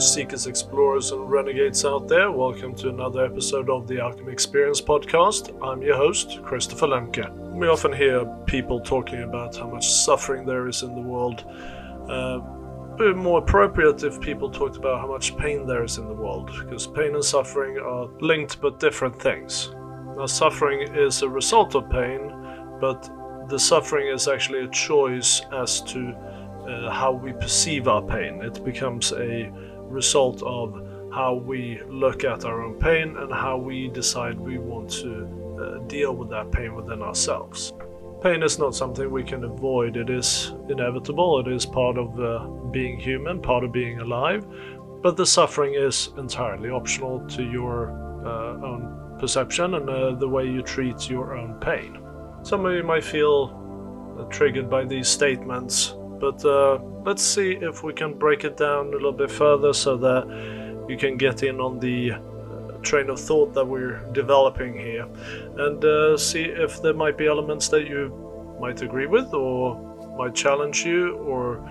seekers, explorers, and renegades out there. Welcome to another episode of the Alchemy Experience podcast. I'm your host, Christopher Lemke. We often hear people talking about how much suffering there is in the world. Uh, but more appropriate if people talked about how much pain there is in the world, because pain and suffering are linked but different things. Now, suffering is a result of pain, but the suffering is actually a choice as to uh, how we perceive our pain. It becomes a result of how we look at our own pain and how we decide we want to uh, deal with that pain within ourselves. Pain is not something we can avoid, it is inevitable, it is part of uh, being human, part of being alive, but the suffering is entirely optional to your uh, own perception and uh, the way you treat your own pain. Some of you might feel uh, triggered by these statements but uh, let's see if we can break it down a little bit further so that you can get in on the uh, train of thought that we're developing here. And uh, see if there might be elements that you might agree with or might challenge you or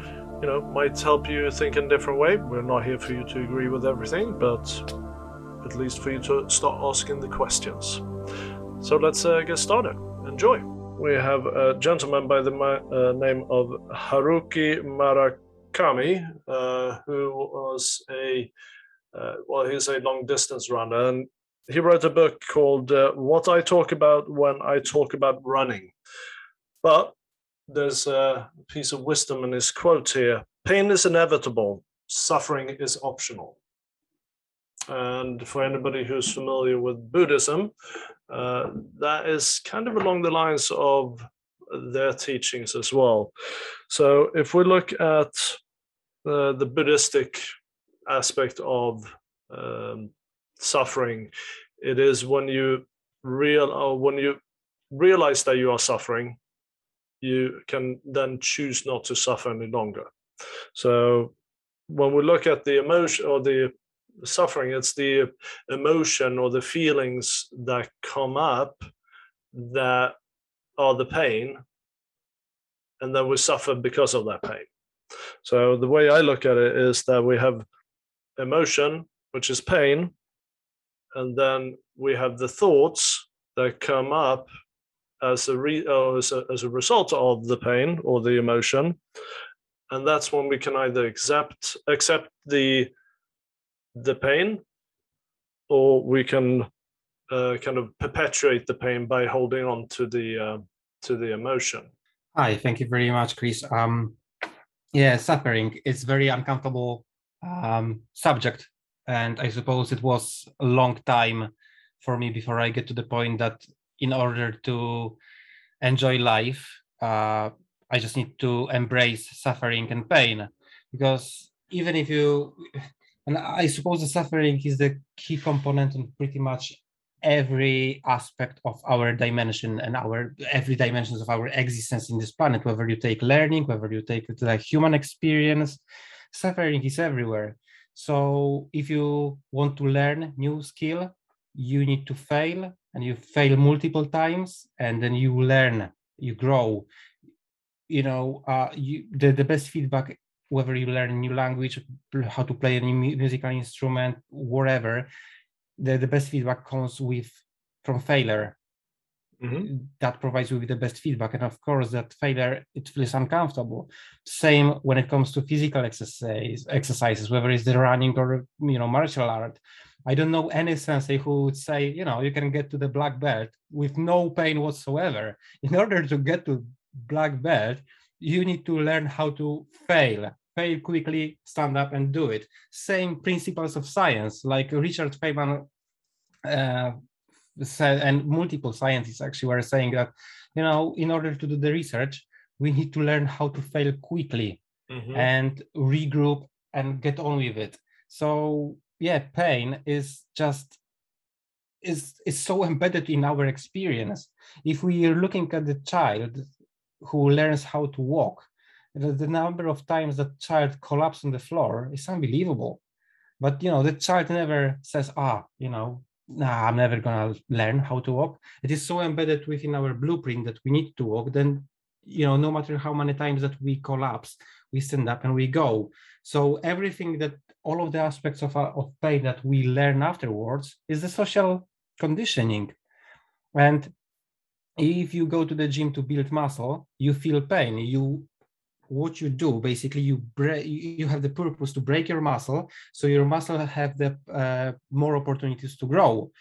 you know might help you think in a different way. We're not here for you to agree with everything but at least for you to start asking the questions. So let's uh, get started. Enjoy we have a gentleman by the uh, name of Haruki Murakami, uh, who was a uh, well, he's a long distance runner, and he wrote a book called uh, "What I Talk About When I Talk About Running." But there's a piece of wisdom in his quote here: "Pain is inevitable; suffering is optional." And for anybody who's familiar with Buddhism, uh, that is kind of along the lines of their teachings as well. So if we look at uh, the Buddhistic aspect of um, suffering, it is when you real or when you realize that you are suffering, you can then choose not to suffer any longer. So when we look at the emotion or the suffering. It's the emotion or the feelings that come up that are the pain and then we suffer because of that pain. So the way i look at it is that we have emotion which is pain and then we have the thoughts that come up as a, re- as a, as a result of the pain or the emotion and that's when we can either accept accept the the pain, or we can uh, kind of perpetuate the pain by holding on to the uh, to the emotion. Hi, thank you very much, Chris. Um, yeah, suffering is very uncomfortable um, subject, and I suppose it was a long time for me before I get to the point that in order to enjoy life, uh, I just need to embrace suffering and pain because even if you and I suppose the suffering is the key component in pretty much every aspect of our dimension and our every dimensions of our existence in this planet, whether you take learning, whether you take the human experience, suffering is everywhere. So if you want to learn new skill, you need to fail and you fail multiple times and then you learn, you grow. You know, uh, you, the, the best feedback whether you learn a new language, how to play a new musical instrument, whatever, the, the best feedback comes with from failure. Mm-hmm. That provides you with the best feedback, and of course, that failure it feels uncomfortable. Same when it comes to physical exercise, exercises, whether it's the running or you know martial art. I don't know any sensei who would say, you know, you can get to the black belt with no pain whatsoever. In order to get to black belt, you need to learn how to fail. Fail quickly stand up and do it. Same principles of science like richard feynman uh, said and multiple scientists actually were saying that you know in order to do the research we need to learn how to fail quickly mm-hmm. and regroup and get on with it. So yeah pain is just is is so embedded in our experience. If we are looking at the child who learns how to walk. The, the number of times that child collapses on the floor is unbelievable. But you know, the child never says, ah, you know, nah, I'm never gonna learn how to walk. It is so embedded within our blueprint that we need to walk. Then, you know, no matter how many times that we collapse, we stand up and we go. So everything that all of the aspects of, uh, of pain that we learn afterwards is the social conditioning. And if you go to the gym to build muscle, you feel pain. You what you do basically you break you have the purpose to break your muscle so your muscle have the uh, more opportunities to grow.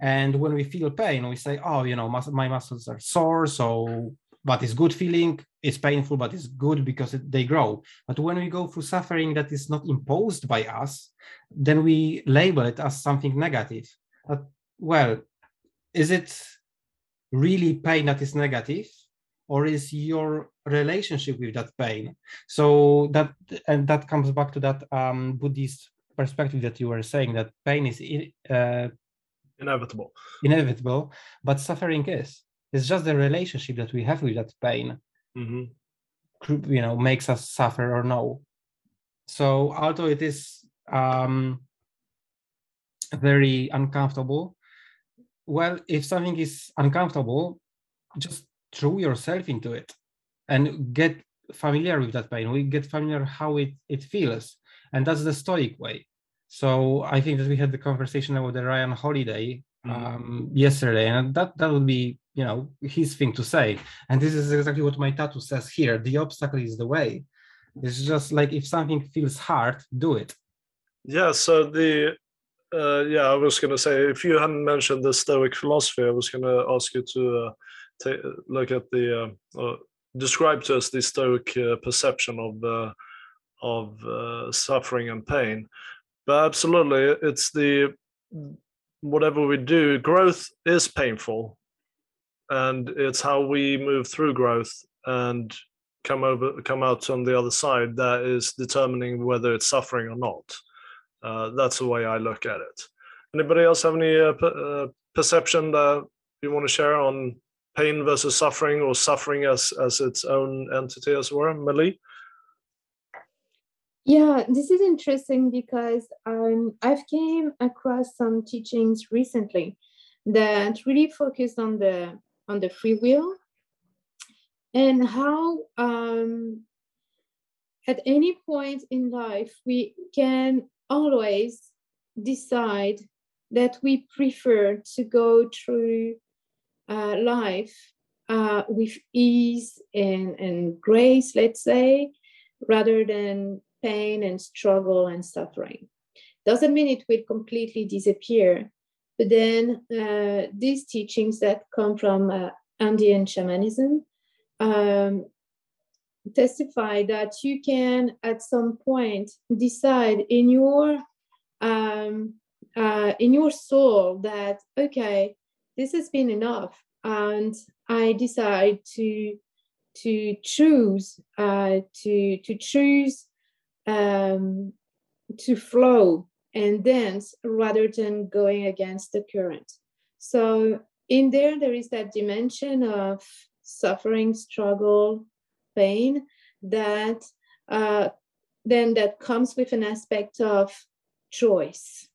And when we feel pain we say oh you know my muscles are sore so but it's good feeling it's painful but it's good because it, they grow. But when we go through suffering that is not imposed by us then we label it as something negative. But well is it really pain that is negative or is your relationship with that pain? So that and that comes back to that um, buddhist perspective that you were saying that pain is uh, inevitable. inevitable but suffering is. It's just the relationship that we have with that pain mm-hmm. you know makes us suffer or no. So although it is um, very uncomfortable well if something is uncomfortable just throw yourself into it and get familiar with that pain. We get familiar how it, it feels and that's the stoic way. So i think that we had the conversation about the ryan holiday mm-hmm. um, yesterday and that that would be you know his thing to say. And this is exactly what my tattoo says here the obstacle is the way. It's just like if something feels hard do it. Yeah so the uh, yeah i was going to say if you hadn't mentioned the stoic philosophy i was going to ask you to uh, take, look at the uh, describe to us the stoic uh, perception of uh, of uh, suffering and pain. But absolutely it's the whatever we do growth is painful and it's how we move through growth and come over come out on the other side that is determining whether it's suffering or not uh, that's the way i look at it anybody else have any uh, p- perception that you want to share on pain versus suffering or suffering as as its own entity as well Millie? yeah this is interesting because um, i've came across some teachings recently that really focus on the on the free will and how um, at any point in life we can always decide that we prefer to go through uh, life uh, with ease and, and grace, let's say, rather than pain and struggle and suffering. Doesn't mean it will completely disappear, but then uh, these teachings that come from uh, Andean shamanism um, testify that you can at some point decide in your um, uh, in your soul that okay this has been enough and i decide to to choose uh, to to choose um, to flow and dance rather than going against the current. So in there there is that dimension of suffering struggle pain that uh, then that comes with an aspect of choice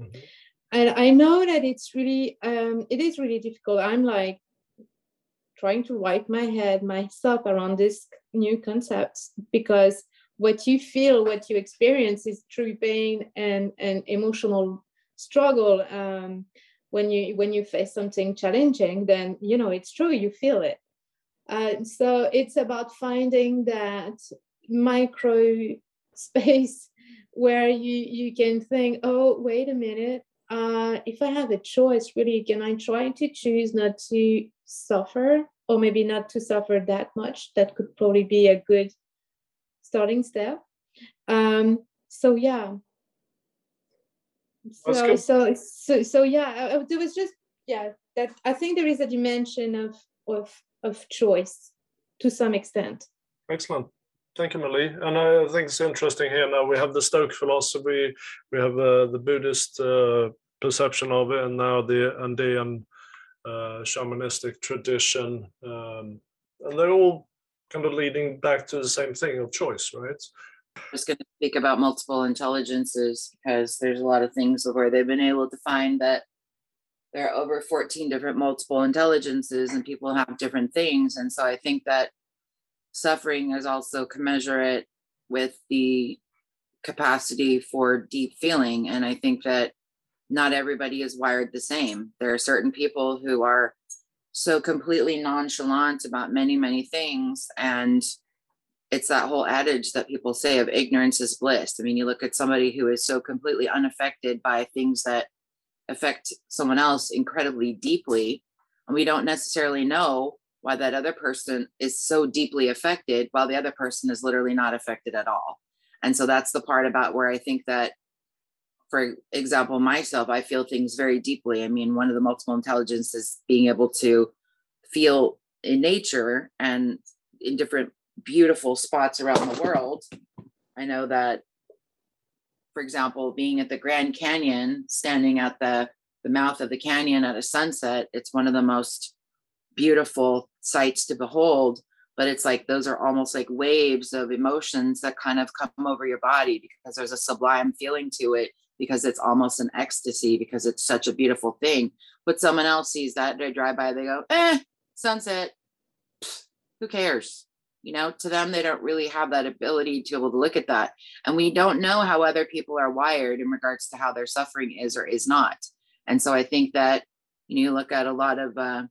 mm-hmm and I know that it's really um, it is really difficult. I'm like trying to wipe my head myself around this new concepts because what you feel, what you experience is true pain and and emotional struggle. Um, when you when you face something challenging, then you know it's true. You feel it. Uh, so it's about finding that micro space where you you can think, oh wait a minute, uh, if I have a choice, really, can I try to choose not to suffer or maybe not to suffer that much? That could probably be a good starting step. Um, so yeah. So, so so so yeah, there was just yeah that I think there is a dimension of of of choice to some extent. Excellent. Thank you, Millie. And I think it's interesting here now. We have the Stoic philosophy, we have uh, the Buddhist uh, perception of it, and now the Andean uh, shamanistic tradition. Um, and they're all kind of leading back to the same thing of choice, right? I was going to speak about multiple intelligences because there's a lot of things where they've been able to find that there are over 14 different multiple intelligences and people have different things. And so I think that suffering is also commensurate with the capacity for deep feeling. And I think that not everybody is wired the same. There are certain people who are so completely nonchalant about many, many things. And it's that whole adage that people say of ignorance is bliss. I mean, you look at somebody who is so completely unaffected by things that affect someone else incredibly deeply, and we don't necessarily know why that other person is so deeply affected while the other person is literally not affected at all. And so that's the part about where I think that, for example, myself, I feel things very deeply. I mean, one of the multiple intelligence is being able to feel in nature and in different beautiful spots around the world. I know that, for example, being at the Grand Canyon, standing at the, the mouth of the canyon at a sunset, it's one of the most beautiful sights to behold. But it's like those are almost like waves of emotions that kind of come over your body because there's a sublime feeling to it, because it's almost an ecstasy, because it's such a beautiful thing. But someone else sees that, they drive by, they go, eh, sunset. who cares? You know to them they don't really have that ability to be able to look at that. And we don't know how other people are wired in regards to how their suffering is or is not. And so i think that you know you look at a lot of uh,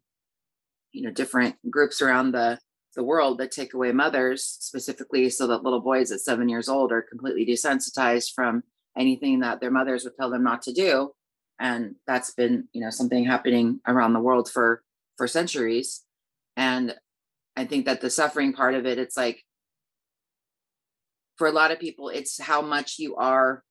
you know different groups around the the world that take away mothers specifically so that little boys at seven years old are completely desensitized from anything that their mothers would tell them not to do. And that's been you know something happening around the world for for centuries. And I think that the suffering part of it, it's like for a lot of people, it's how much you are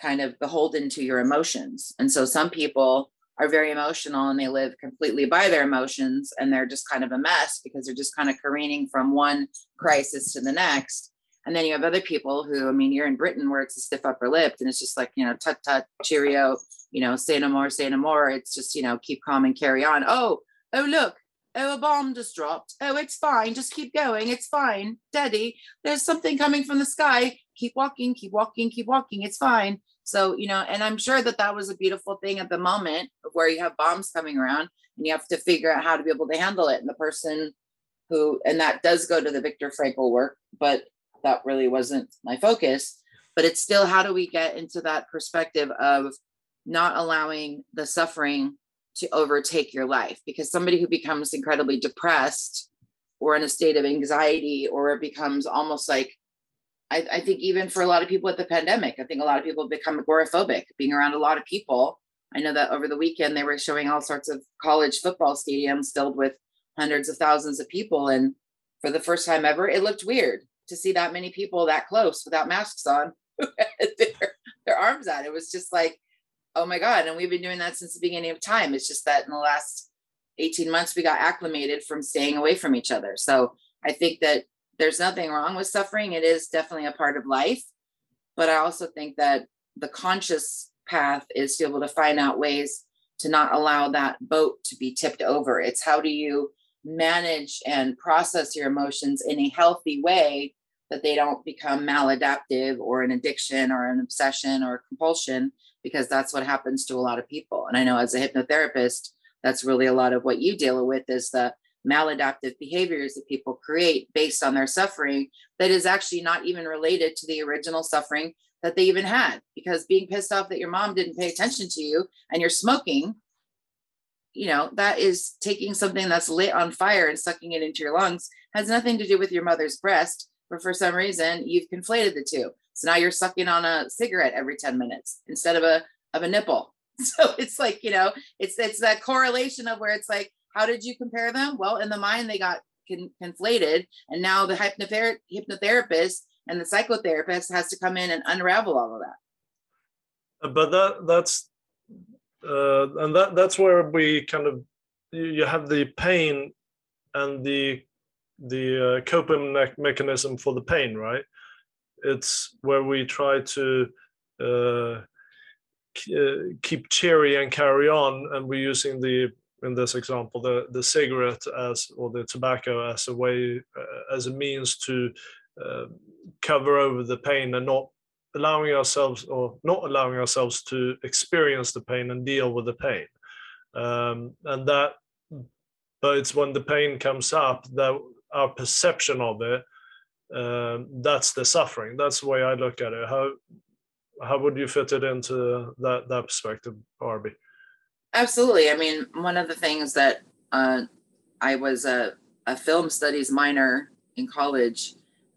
kind of beholden to your emotions. And so some people are very emotional and they live completely by their emotions and they're just kind of a mess because they're just kind of careening from one crisis to the next. And then you have other people who, I mean, you're in Britain where it's a stiff upper lip and it's just like, you know, tut tut, cheerio, you know, say no more, say no more. It's just, you know, keep calm and carry on. Oh, oh, look, Oh, a bomb just dropped. Oh, it's fine. Just keep going. It's fine. Daddy, there's something coming from the sky. Keep walking, keep walking, keep walking. It's fine. So, you know, and I'm sure that that was a beautiful thing at the moment where you have bombs coming around and you have to figure out how to be able to handle it. And the person who, and that does go to the Viktor Frankl work, but that really wasn't my focus. But it's still how do we get into that perspective of not allowing the suffering to overtake your life because somebody who becomes incredibly depressed or in a state of anxiety or it becomes almost like I, I, think even for a lot of people with the pandemic, I think a lot of people become agoraphobic, being around a lot of people. I know that over the weekend they were showing all sorts of college football stadiums filled with hundreds of thousands of people. And for the first time ever, it looked weird to see that many people that close without masks on, their, their arms out. It was just like oh my God. And we've been doing that since the beginning of time. It's just that in the last 18 months, we got acclimated from staying away from each other. So I think that there's nothing wrong with suffering. It is definitely a part of life. But I also think that the conscious path is to be able to find out ways to not allow that boat to be tipped over. It's how do you manage and process your emotions in a healthy way that they don't become maladaptive or an addiction or an obsession or compulsion because that's what happens to a lot of people. And I know as a hypnotherapist, that's really a lot of what you deal with is the maladaptive behaviors that people create based on their suffering that is actually not even related to the original suffering that they even had. Because being pissed off that your mom didn't pay attention to you and you're smoking, you know, that is taking something that's lit on fire and sucking it into your lungs, has nothing to do with your mother's breast. But for some reason, you've conflated the two. So now you're sucking on a cigarette every 10 minutes instead of a of a nipple. So it's like, you know, it's it's that correlation of where it's like, how did you compare them? Well, in the mind they got con- conflated, and now the hypnother- hypnotherapist and the psychotherapist has to come in and unravel all of that. Uh, but that that's uh, and that that's where we kind of you, have the pain and the the uh, coping me- mechanism for the pain, right? It's where we try to uh, uh, keep cheery and carry on and we're using the in this example the the cigarette as or the tobacco as a way uh, as a means to uh, cover over the pain and not allowing ourselves or not allowing ourselves to experience the pain and deal with the pain. Um, and that but it's when the pain comes up that our perception of it um, that's the suffering. That's the way I look at it. How how would you fit it into that that perspective, Barbie? Absolutely. I mean, one of the things that uh, I was a, a film studies minor in college,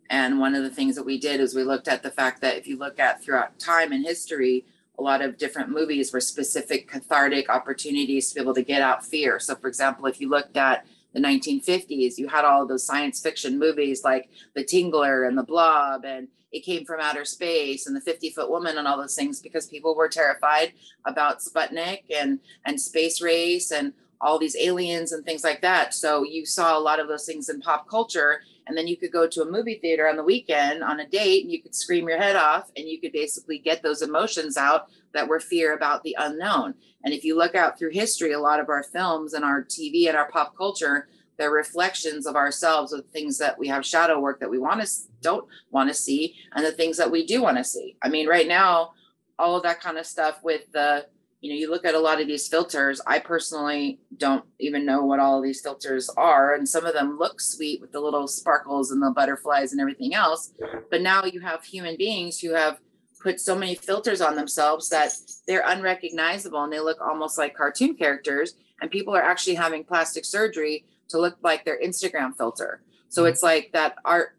and one of the things that we did is we looked at the fact that if you look at throughout time and history, a lot of different movies were specific cathartic opportunities to be able to get out fear. So, for example, if you looked at the 1950s, you had all those science fiction movies like The Tingler and The Blob, and It Came from Outer Space and The 50 Foot Woman and all those things because people were terrified about Sputnik and, and space race and all these aliens and things like that. So you saw a lot of those things in pop culture. And then you could go to a movie theater on the weekend on a date and you could scream your head off and you could basically get those emotions out that were fear about the unknown. And if you look out through history, a lot of our films and our TV and our pop culture, they're reflections of ourselves of things that we have shadow work that we want to don't want to see and the things that we do want to see. I mean, right now, all of that kind of stuff with the you know, you look at a lot of these filters. I personally don't even know what all of these filters are. And some of them look sweet with the little sparkles and the butterflies and everything else. But now you have human beings who have put so many filters on themselves that they're unrecognizable and they look almost like cartoon characters. And people are actually having plastic surgery to look like their Instagram filter. So mm-hmm. it's like that art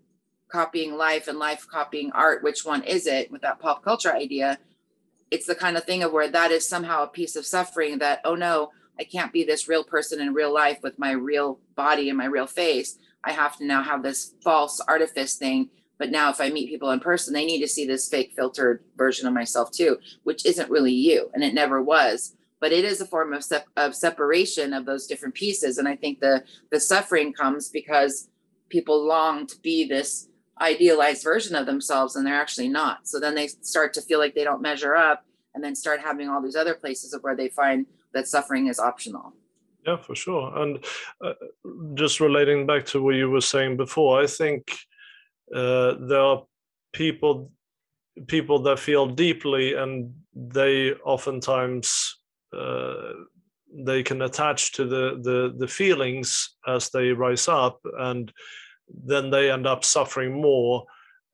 copying life and life copying art. Which one is it with that pop culture idea? It's the kind of thing of where that is somehow a piece of suffering that oh no i can't be this real person in real life with my real body and my real face. I have to now have this false artifice thing. But now if i meet people in person they need to see this fake filtered version of myself too which isn't really you and it never was. But it is a form of, sep- of separation of those different pieces. And i think the the suffering comes because people long to be this idealized version of themselves and they're actually not. So then they start to feel like they don't measure up and then start having all these other places of where they find that suffering is optional. Yeah, for sure. And uh, just relating back to what you were saying before, I think uh, there are people people that feel deeply and they oftentimes uh, they can attach to the, the the feelings as they rise up and then they end up suffering more.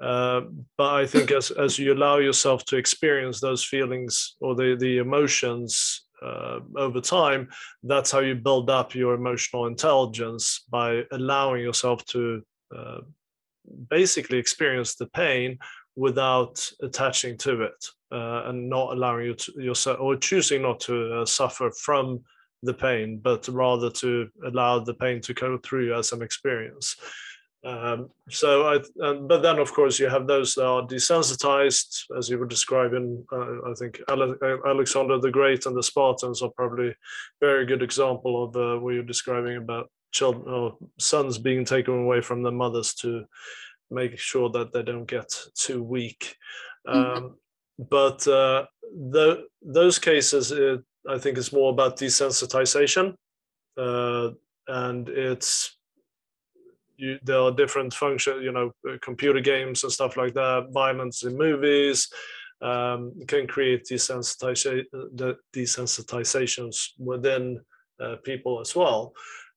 Uh, but I think as as you allow yourself to experience those feelings or the the emotions uh, over time, that's how you build up your emotional intelligence by allowing yourself to uh, basically experience the pain without attaching to it uh, and not allowing you to yourself or choosing not to uh, suffer from the pain, but rather to allow the pain to go through as an experience. Um, so, I, um, but then of course you have those that are desensitized, as you were describing. Uh, I think Ale- Alexander the Great and the Spartans are probably very good example of uh, what you're describing about children or sons being taken away from their mothers to make sure that they don't get too weak. Mm-hmm. Um, but uh, the, those cases, it, I think, is more about desensitization, uh, and it's you, there are different functions, you know, uh, computer games and stuff like that, violence in movies um, can create desensitization, the desensitizations within uh, people as well,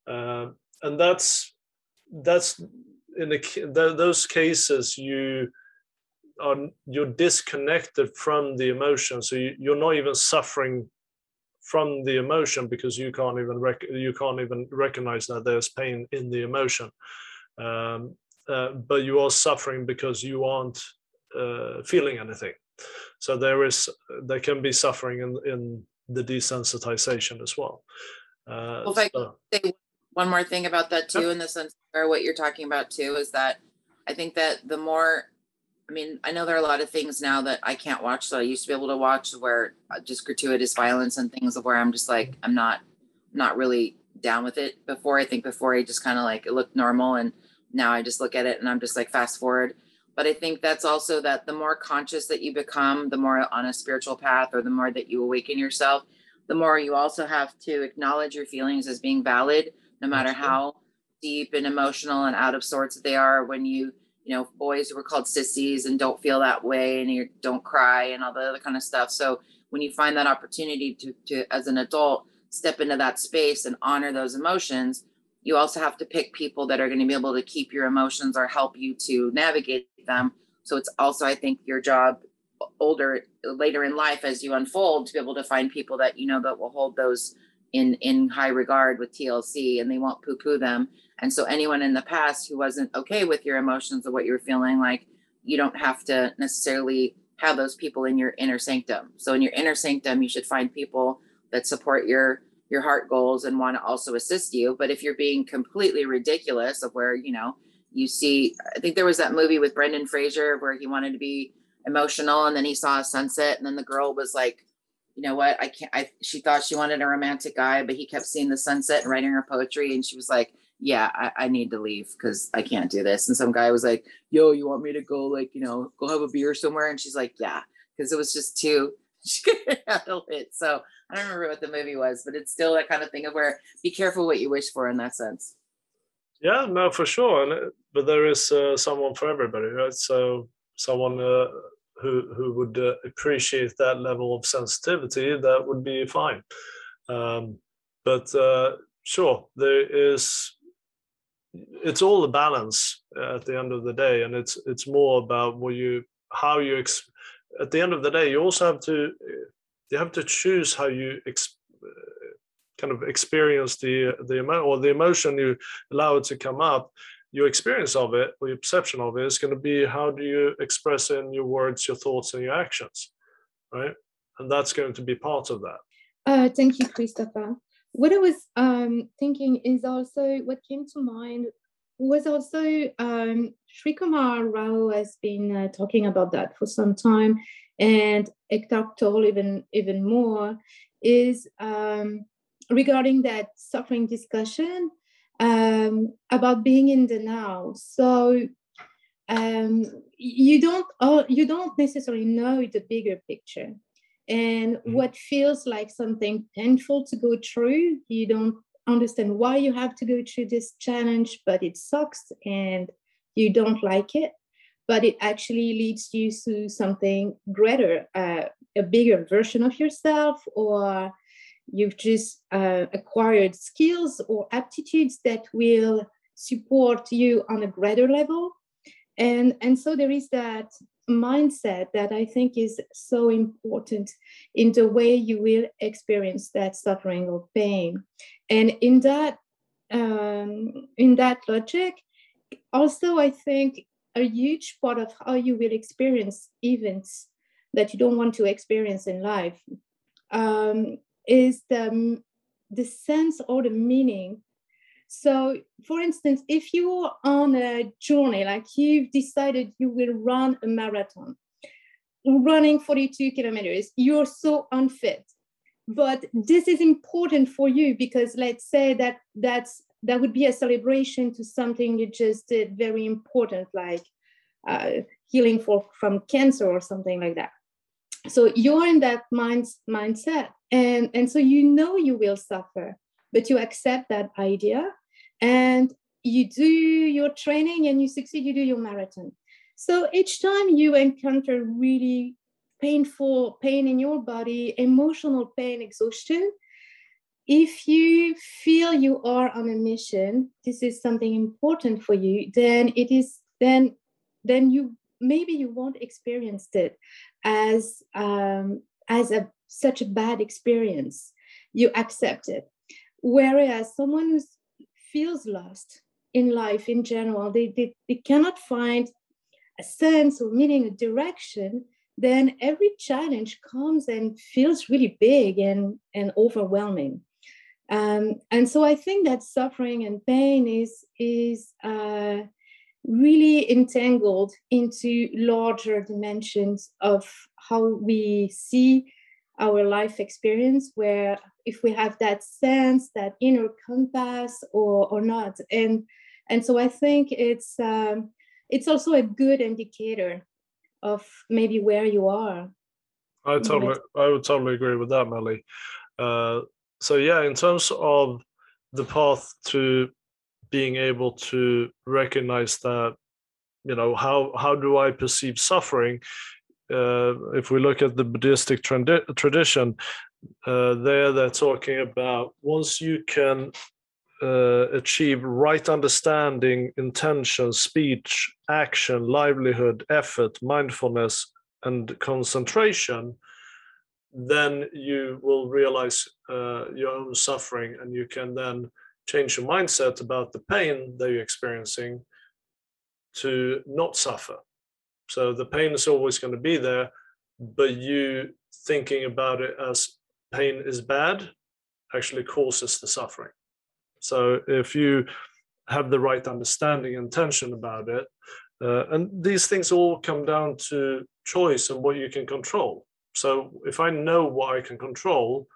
uh, and that's that's in the, those cases you are you're disconnected from the emotion, so you, you're not even suffering from the emotion because you can't even you can't even recognize that there's pain in the emotion um, uh, but you are suffering because you aren't uh, feeling anything. So there is there can be suffering in in the desensitization as well. Uh, well, if so, I say one more thing about that too, in the sense where what you're talking about too is that I think that the more I mean, I know there are a lot of things now that I can't watch. So I used to be able to watch where uh, just gratuitous violence and things of where I'm just like, I'm not, not really down with it before. I think before I just kind of like it looked normal and now I just look at it and I'm just like fast forward. But I think that's also that the more conscious that you become, the more on a spiritual path or the more that you awaken yourself, the more you also have to acknowledge your feelings as being valid, no matter how deep and emotional and out of sorts they are. When you, you know, boys were called sissies and don't feel that way and you don't cry and all the other kind of stuff. So when you find that opportunity to, to as an adult, step into that space and honor those emotions, you also have to pick people that are going to be able to keep your emotions or help you to navigate them. So it's also, I think, your job older later in life as you unfold to be able to find people that you know that will hold those in in high regard with TLC and they won't poo poo them. And so anyone in the past who wasn't okay with your emotions or what you were feeling like, you don't have to necessarily have those people in your inner sanctum. So in your inner sanctum, you should find people that support your your heart goals and want to also assist you. But if you're being completely ridiculous of where, you know, you see, I think there was that movie with Brendan Fraser where he wanted to be emotional and then he saw a sunset and then the girl was like, you know what, I can't, I, she thought she wanted a romantic guy, but he kept seeing the sunset and writing her poetry. And she was like, yeah, I, I need to leave because I can't do this. And some guy was like, yo, you want me to go like, you know, go have a beer somewhere? And she's like, yeah, because it was just too, she couldn't handle it. So I don't remember what the movie was, but it's still that kind of thing of where be careful what you wish for in that sense. Yeah, no, for sure. Uh, but there is uh, someone for everybody, right? So someone uh, who who would uh, appreciate that level of sensitivity, that would be fine. Um, but uh, sure, there is. It's all a balance at the end of the day, and it's it's more about what you how you. Ex- at the end of the day, you also have to you have to choose how you ex- kind of experience the the emo- or the emotion you allow it to come up. Your experience of it or your perception of it is going to be how do you express in your words your thoughts and your actions right? And that's going to be part of that. Uh, thank you christopher. What i was um, thinking is also what came to mind was also um, Sri Kumar Rao has been uh, talking about that for some time and Eckhart Tolle even, even more, is um, regarding that suffering discussion um, about being in the now. So um, you don't oh, you don't necessarily know the bigger picture, and mm-hmm. what feels like something painful to go through, you don't understand why you have to go through this challenge, but it sucks and you don't like it but it actually leads you to something greater, uh, a bigger version of yourself, or you've just uh, acquired skills or aptitudes that will support you on a greater level. And, and so there is that mindset that I think is so important in the way you will experience that suffering or pain. And in that um, in that logic, also I think a huge part of how you will experience events that you don't want to experience in life um, is the, the sense or the meaning. So, for instance, if you're on a journey, like you've decided you will run a marathon, running 42 kilometers, you're so unfit. But this is important for you because let's say that that's that would be a celebration to something you just did very important, like uh, healing for from cancer or something like that. So you're in that mind, mindset, and and so you know you will suffer, but you accept that idea, and you do your training and you succeed. You do your marathon. So each time you encounter really painful pain in your body, emotional pain, exhaustion, if you feel you are on a mission this is something important for you then it is then then you maybe you won't experience it as um, as a such a bad experience. You accept it. Whereas someone who feels lost in life in general they, they, they cannot find a sense or meaning a direction then every challenge comes and feels really big and, and overwhelming um, and so I think that suffering and pain is is uh, really entangled into larger dimensions of how we see our life experience where if we have that sense that inner compass or or not. And and so i think it's um, it's also a good indicator of maybe where you are. I totally i would totally agree with that melly. Uh, so yeah in terms of the path to being able to recognize that you know how how do i perceive suffering? Uh, if we look at the buddhistic tradi- tradition uh, there they're talking about once you can uh, achieve right understanding, intention, speech, action, livelihood, effort, mindfulness, and concentration, then you will realize uh, your own suffering and you can then change your mindset about the pain that you're experiencing to not suffer. So the pain is always going to be there, but you thinking about it as pain is bad actually causes the suffering. So if you have the right understanding and intention about it, uh, and these things all come down to choice and what you can control. So if I know what I can control,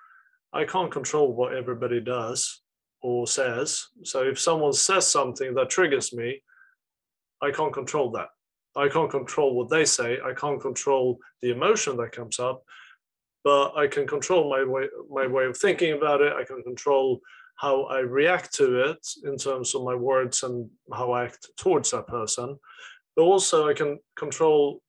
I can't control what everybody does or says. So if someone says something that triggers me, I can't control that. I can't control what they say. I can't control the emotion that comes up, but I can control my way my way of thinking about it. I can control how I react to it in terms of my words and how I act towards that person. But also I can control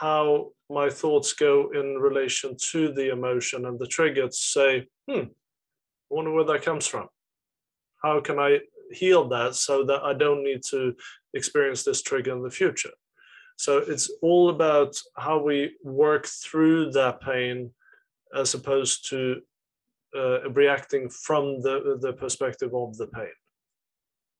how my thoughts go in relation to the emotion and the trigger to say, hmm, I wonder where that comes from. How can I heal that so that I don't need to experience this trigger in the future? So it's all about how we work through that pain as opposed to uh, reacting from the, the perspective of the pain.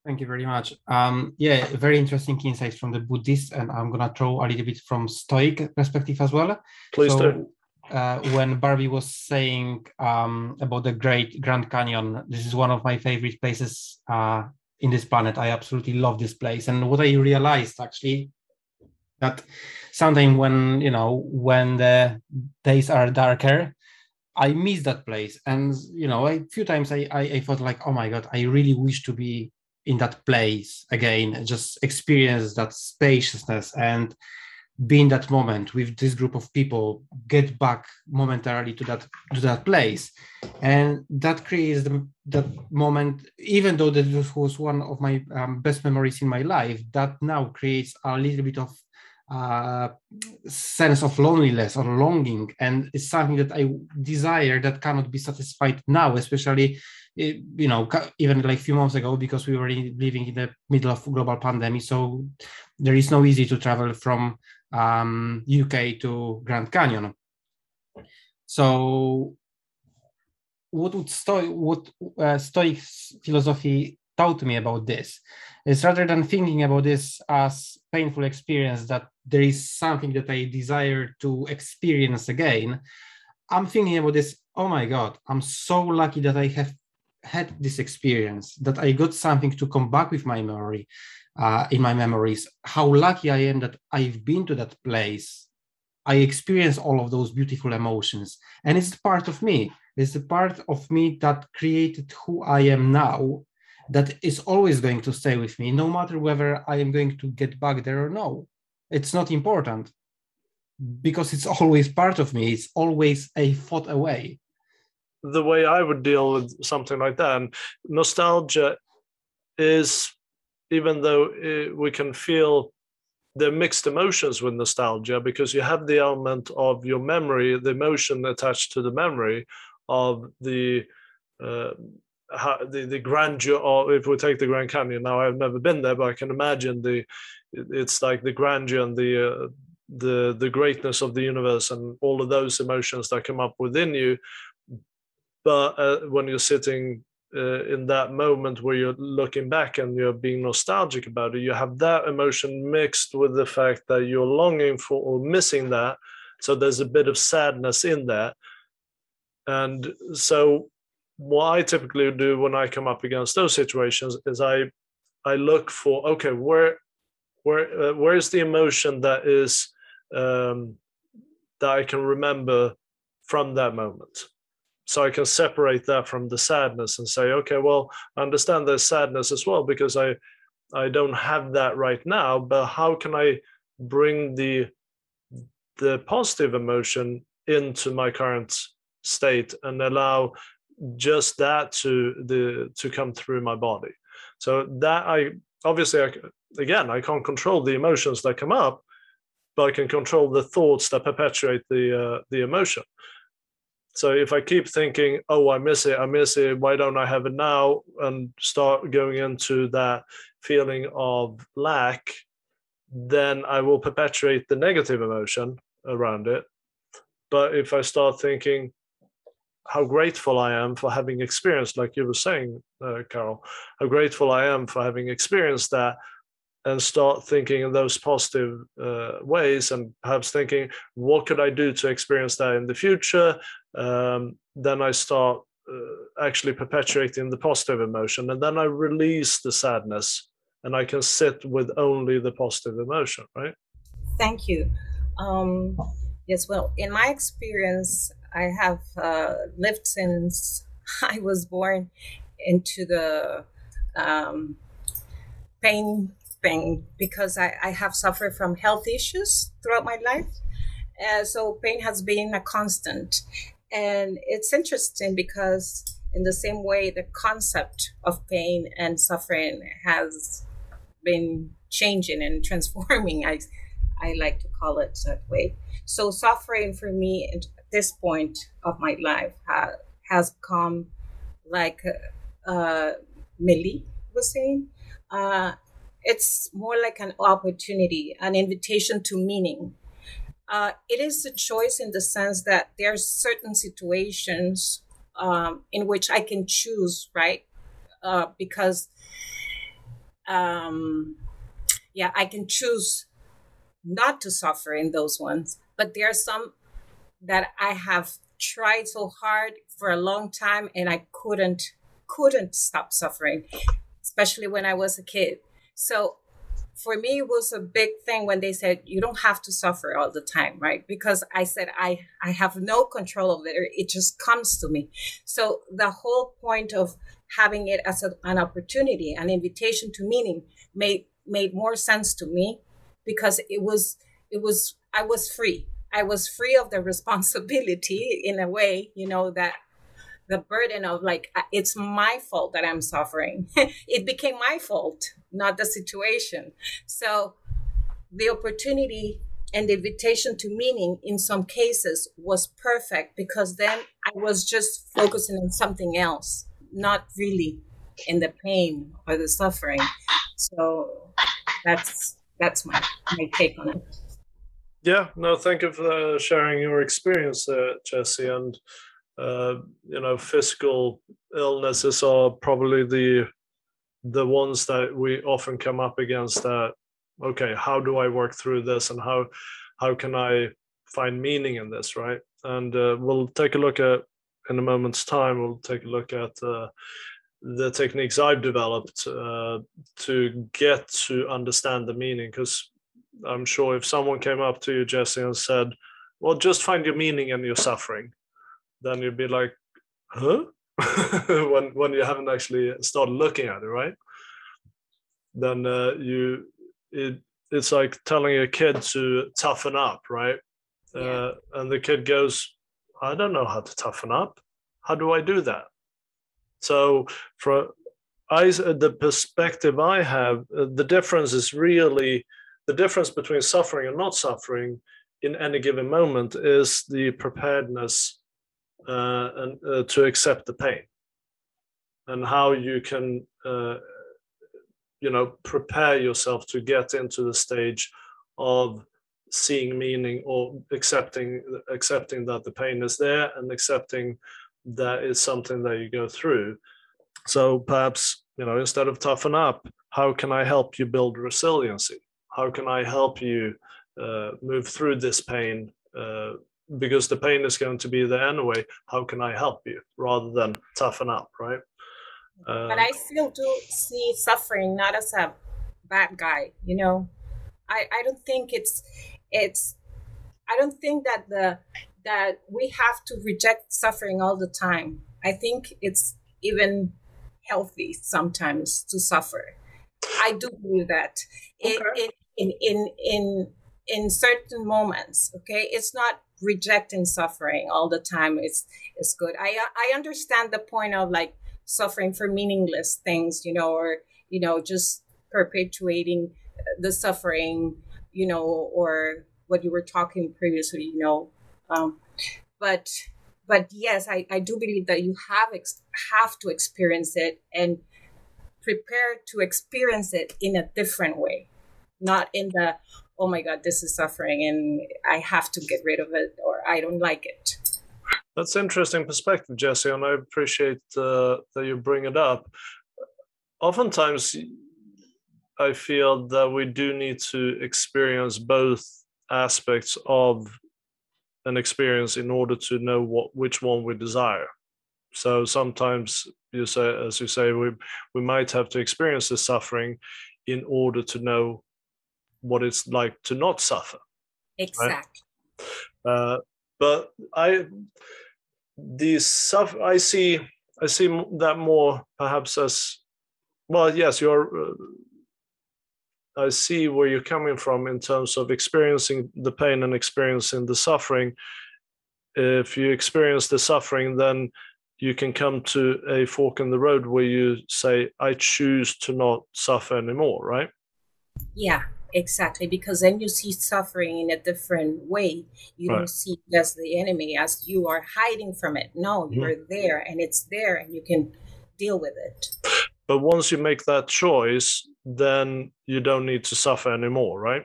Thank you very much. Um, yeah, very interesting insights from the Buddhist, and I'm gonna throw a little bit from Stoic perspective as well. Please so, do. Uh, when Barbie was saying um, about the Great Grand Canyon, this is one of my favorite places uh, in this planet. I absolutely love this place, and what I realized actually that sometimes when you know when the days are darker i miss that place and you know a few times I, I i thought like oh my god i really wish to be in that place again just experience that spaciousness and be in that moment with this group of people get back momentarily to that to that place. And that creates the, that moment even though that was one of my um, best memories in my life that now creates a little bit of uh, sense of loneliness or longing and it's something that i desire that cannot be satisfied now especially eh, you know even like a few months ago because we were living in the middle of global pandemic so there is no easy to travel from um, uk to grand canyon. So what would stoic what uh, stoic philosophy taught me about this is rather than thinking about this as painful experience that there is something that I desire to experience again, I'm thinking about this. Oh my God, I'm so lucky that I have had this experience, that I got something to come back with my memory, uh, in my memories. How lucky I am that I've been to that place. I experience all of those beautiful emotions, and it's part of me. It's a part of me that created who I am now that is always going to stay with me, no matter whether I am going to get back there or no. It's not important because it's always part of me. It's always a thought away. The way I would deal with something like that, and nostalgia is, even though it, we can feel the mixed emotions with nostalgia, because you have the element of your memory, the emotion attached to the memory of the uh, the the grandeur of if we take the Grand Canyon now I've never been there but I can imagine the it's like the grandeur and the uh, the the greatness of the universe and all of those emotions that come up within you but uh, when you're sitting uh, in that moment where you're looking back and you're being nostalgic about it you have that emotion mixed with the fact that you're longing for or missing that so there's a bit of sadness in that. and so what I typically do when I come up against those situations is I I look for okay where where uh, where is the emotion that is um, that I can remember from that moment? So I can separate that from the sadness and say okay well I understand there's sadness as well because I I don't have that right now but how can I bring the the positive emotion into my current state and allow just that to the to come through my body so that i obviously I, again i can't control the emotions that come up but i can control the thoughts that perpetuate the uh, the emotion So if I keep thinking, oh, I miss it, I miss it, why don't I have it now? And start going into that feeling of lack, then I will perpetuate the negative emotion around it. But if I start thinking how grateful I am for having experienced, like you were saying, uh, Carol, how grateful I am for having experienced that, and start thinking in those positive uh, ways and perhaps thinking what could i do to experience that in the future? Um, then i start uh, actually perpetuating the positive emotion and then i release the sadness and i can sit with only the positive emotion right? Thank you. Um, yes well in my experience i have uh, lived since i was born into the um, pain thing because I, I have suffered from health issues throughout my life. Uh, so pain has been a constant. And it's interesting because, in the same way, the concept of pain and suffering has been changing and transforming. I, I like to call it that way. So, suffering for me this point of my life ha, has come, like uh, Millie was saying, uh, it's more like an opportunity, an invitation to meaning. Uh, it is a choice in the sense that there are certain situations um, in which I can choose, right? Uh, because, um, yeah, I can choose not to suffer in those ones. But there are some that I have tried so hard for a long time and I couldn't couldn't stop suffering, especially when I was a kid. So for me it was a big thing when they said you don't have to suffer all the time right? Because i said i i have no control of it. It just comes to me. So the whole point of having it as a, an opportunity an invitation to meaning made made more sense to me because it was it was i was free i was free of the responsibility in a way you know that the burden of like it's my fault that i'm suffering. It became my fault not the situation. So the opportunity and the invitation to meaning in some cases was perfect because then i was just focusing on something else not really in the pain or the suffering. So that's that's my my take on it yeah no thank you for sharing your experience uh, jesse and uh, you know, physical illnesses are probably the the ones that we often come up against. That okay, how do I work through this, and how how can I find meaning in this, right? And uh, we'll take a look at in a moment's time. We'll take a look at uh, the techniques I've developed uh, to get to understand the meaning. Because I'm sure if someone came up to you, Jesse, and said, "Well, just find your meaning in your suffering," then you'd be like, huh? when when you haven't actually started looking at it, right? Then uh, you it it's like telling a kid to toughen up, right? Yeah. Uh, and the kid goes, I don't know how to toughen up. How do I do that? So for I, the perspective I have, uh, the difference is really the difference between suffering and not suffering in any given moment is the preparedness uh, and uh, to accept the pain. And how you can uh, you know prepare yourself to get into the stage of seeing meaning or accepting accepting that the pain is there and accepting that is something that you go through. So perhaps you know instead of toughen up how can i help you build resiliency how can i help you uh, move through this pain uh, because the pain is going to be there anyway. How can I help you rather than toughen up, right? Um, but I still do see suffering not as a bad guy, you know. I, I don't think it's it's I don't think that the that we have to reject suffering all the time. I think it's even healthy sometimes to suffer. I do believe that. Okay. It, it, in in in in certain moments, okay? It's not rejecting suffering all the time it's is good. I I understand the point of like suffering for meaningless things, you know, or you know, just perpetuating the suffering, you know, or what you were talking previously, you know. Um, but but yes, I, I do believe that you have ex- have to experience it and prepare to experience it in a different way, not in the oh my god this is suffering and I have to get rid of it or I don't like it. That's interesting perspective, Jesse, and I appreciate uh, that you bring it up. Oftentimes, I feel that we do need to experience both aspects of an experience in order to know what which one we desire. So sometimes you say, as you say, we we might have to experience the suffering in order to know what it's like to not suffer. Exactly. Right? Uh, but I the suffer I see I see that more perhaps as well. Yes, you're. Uh, I see where you're coming from in terms of experiencing the pain and experiencing the suffering. If you experience the suffering, then you can come to a fork in the road where you say, I choose to not suffer anymore, right? Yeah, exactly. Because then you see suffering in a different way. You right. don't see it as the enemy, as you are hiding from it. No, mm-hmm. you're there and it's there and you can deal with it. But once you make that choice, then you don't need to suffer anymore, right?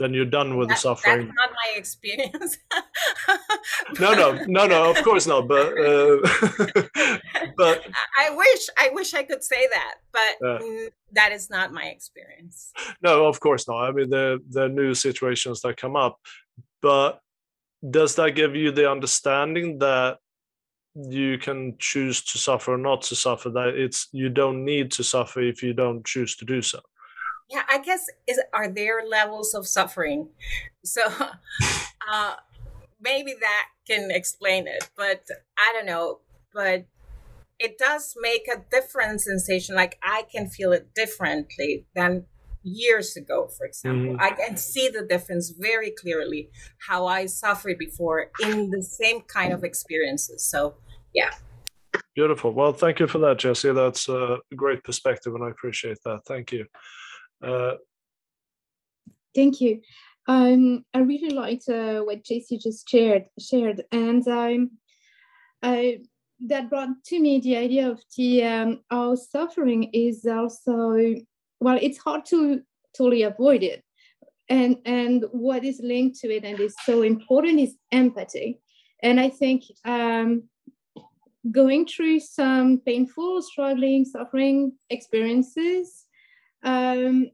Then you're done with that, the suffering. That's not my experience. no, no, no, no. Of course not. But uh, but I wish I wish I could say that, but uh, that is not my experience. No, of course not. I mean, the the new situations that come up, but does that give you the understanding that you can choose to suffer or not to suffer that it's you don't need to suffer if you don't choose to do so yeah i guess is are there levels of suffering so uh maybe that can explain it but i don't know but it does make a different sensation like i can feel it differently than years ago, for example. Mm-hmm. I can see the difference very clearly how I suffered before in the same kind of experiences. So, yeah. Beautiful. Well, thank you for that, Jesse. That's a great perspective, and I appreciate that. Thank you. Uh, thank you. Um, I really liked uh, what Jesse just shared, shared, and um, I, that brought to me the idea of the um, our suffering is also well, it's hard to totally avoid it. And, and what is linked to it and is so important is empathy. And I think um, going through some painful, struggling, suffering experiences um,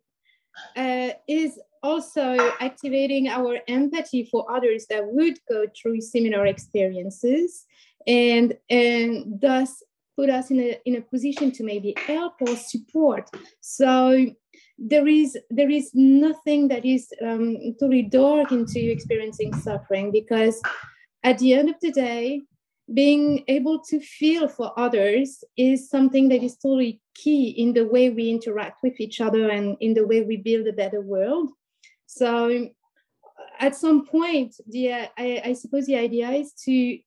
uh, is also activating our empathy for others that would go through similar experiences and and thus put us in a, in a position to maybe help or support. So there is there is nothing that is um, totally dark into experiencing suffering because at the end of the day, being able to feel for others is something that is totally key in the way we interact with each other and in the way we build a better world. So at some point, the I, I suppose the idea is to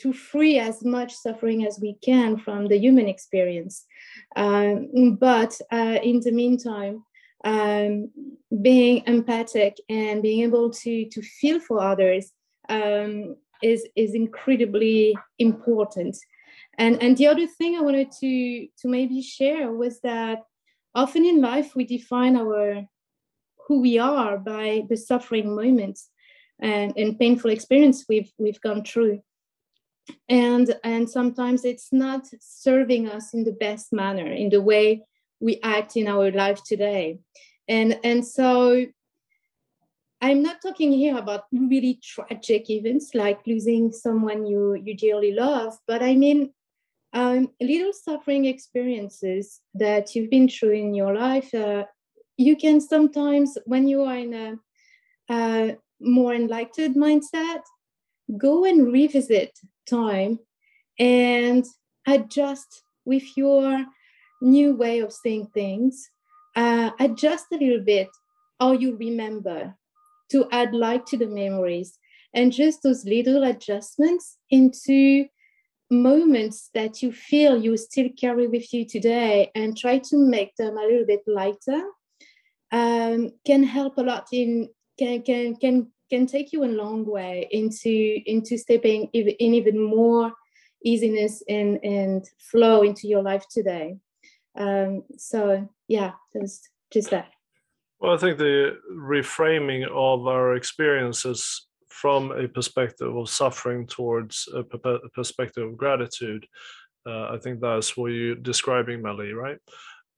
to free as much suffering as we can from the human experience. Um, but uh, in the meantime, um, being empathic and being able to, to feel for others um, is, is incredibly important. And, and the other thing I wanted to, to maybe share was that often in life we define our who we are by the suffering moments and, and painful experience we've, we've gone through and and sometimes it's not serving us in the best manner in the way we act in our life today and and so i'm not talking here about really tragic events like losing someone you you dearly love but i mean um, little suffering experiences that you've been through in your life uh, you can sometimes when you are in a uh, more enlightened mindset go and revisit time and adjust with your new way of seeing things. Uh, adjust a little bit how you remember to add light to the memories and just those little adjustments into moments that you feel you still carry with you today and try to make them a little bit lighter um, can help a lot in can can can can take you a long way into into stepping in even more easiness and and flow into your life today. Um, so yeah just just that well i think the reframing of our experiences from a perspective of suffering towards a perspective of gratitude uh, i think that's what you're describing melly right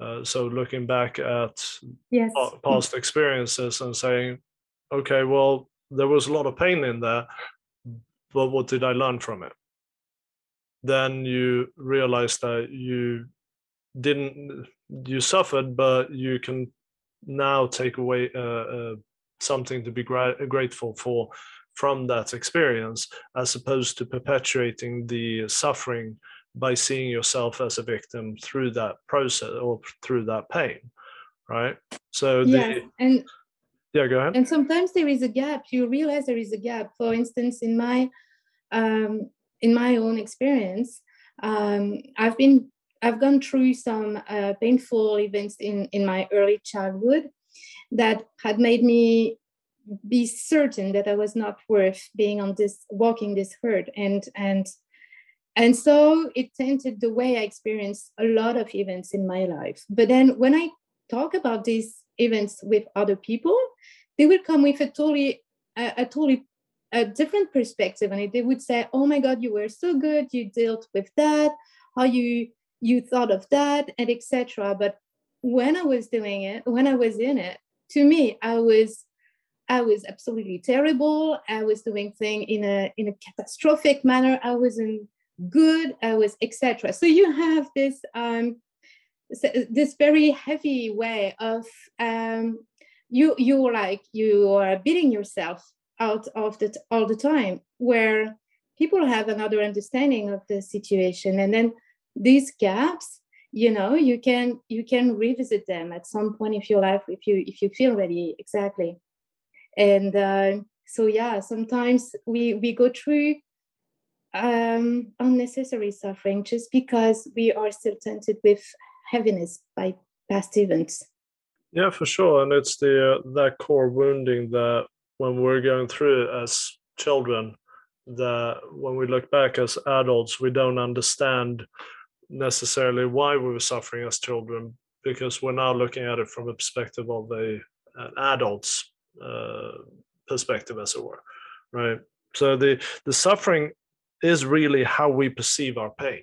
uh, so looking back at yes. past experiences and saying okay well there was a lot of pain in there but what did i learn from it then you realize that you didn't you suffered but you can now take away uh, uh, something to be gra- grateful for from that experience as opposed to perpetuating the suffering by seeing yourself as a victim through that process or through that pain right? So the, yeah and yeah go ahead. and sometimes there is a gap. You realize there is a gap. For instance in my um, in my own experience, um, I've been I've gone through some uh, painful events in in my early childhood that had made me be certain that I was not worth being on this walking this herd. And and and so it tainted the way I experienced a lot of events in my life. But then when I talk about these events with other people, they will come with a totally a, a totally a different perspective and they would say oh my god you were so good. You dealt with that. How you you thought of that and etc but when i was doing it when i was in it to me i was i was absolutely terrible. I was doing things in a in a catastrophic manner. I wasn't good i was etc so you have this um this very heavy way of um you you're like you are beating yourself out of the all the time where people have another understanding of the situation. And then these gaps you know you can you can revisit them at some point of your life if you if you feel ready exactly. And uh, so yeah sometimes we we go through um, unnecessary suffering just because we are still tainted with heaviness by past events. Yeah for sure. And it's the uh, that core wounding that when we're going through as children that when we look back as adults we don't understand necessarily why we were suffering as children because we're now looking at it from a perspective of a an adult's uh, perspective as it were right? So the the suffering is really how we perceive our pain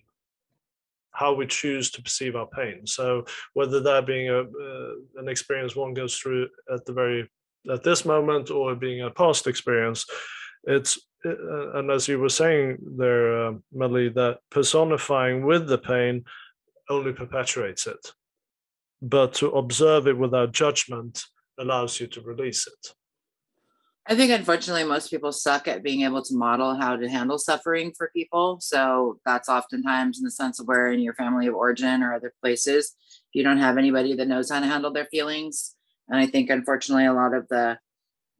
how we choose to perceive our pain. So whether that being a uh, an experience one goes through at the very at this moment or being a past experience it's and as you were saying there uh, Melly, that personifying with the pain only perpetuates it. But to observe it without judgment allows you to release it. I think unfortunately most people suck at being able to model how to handle suffering for people. So that's oftentimes in the sense of where in your family of origin or other places, you don't have anybody that knows how to handle their feelings, and I think unfortunately a lot of the,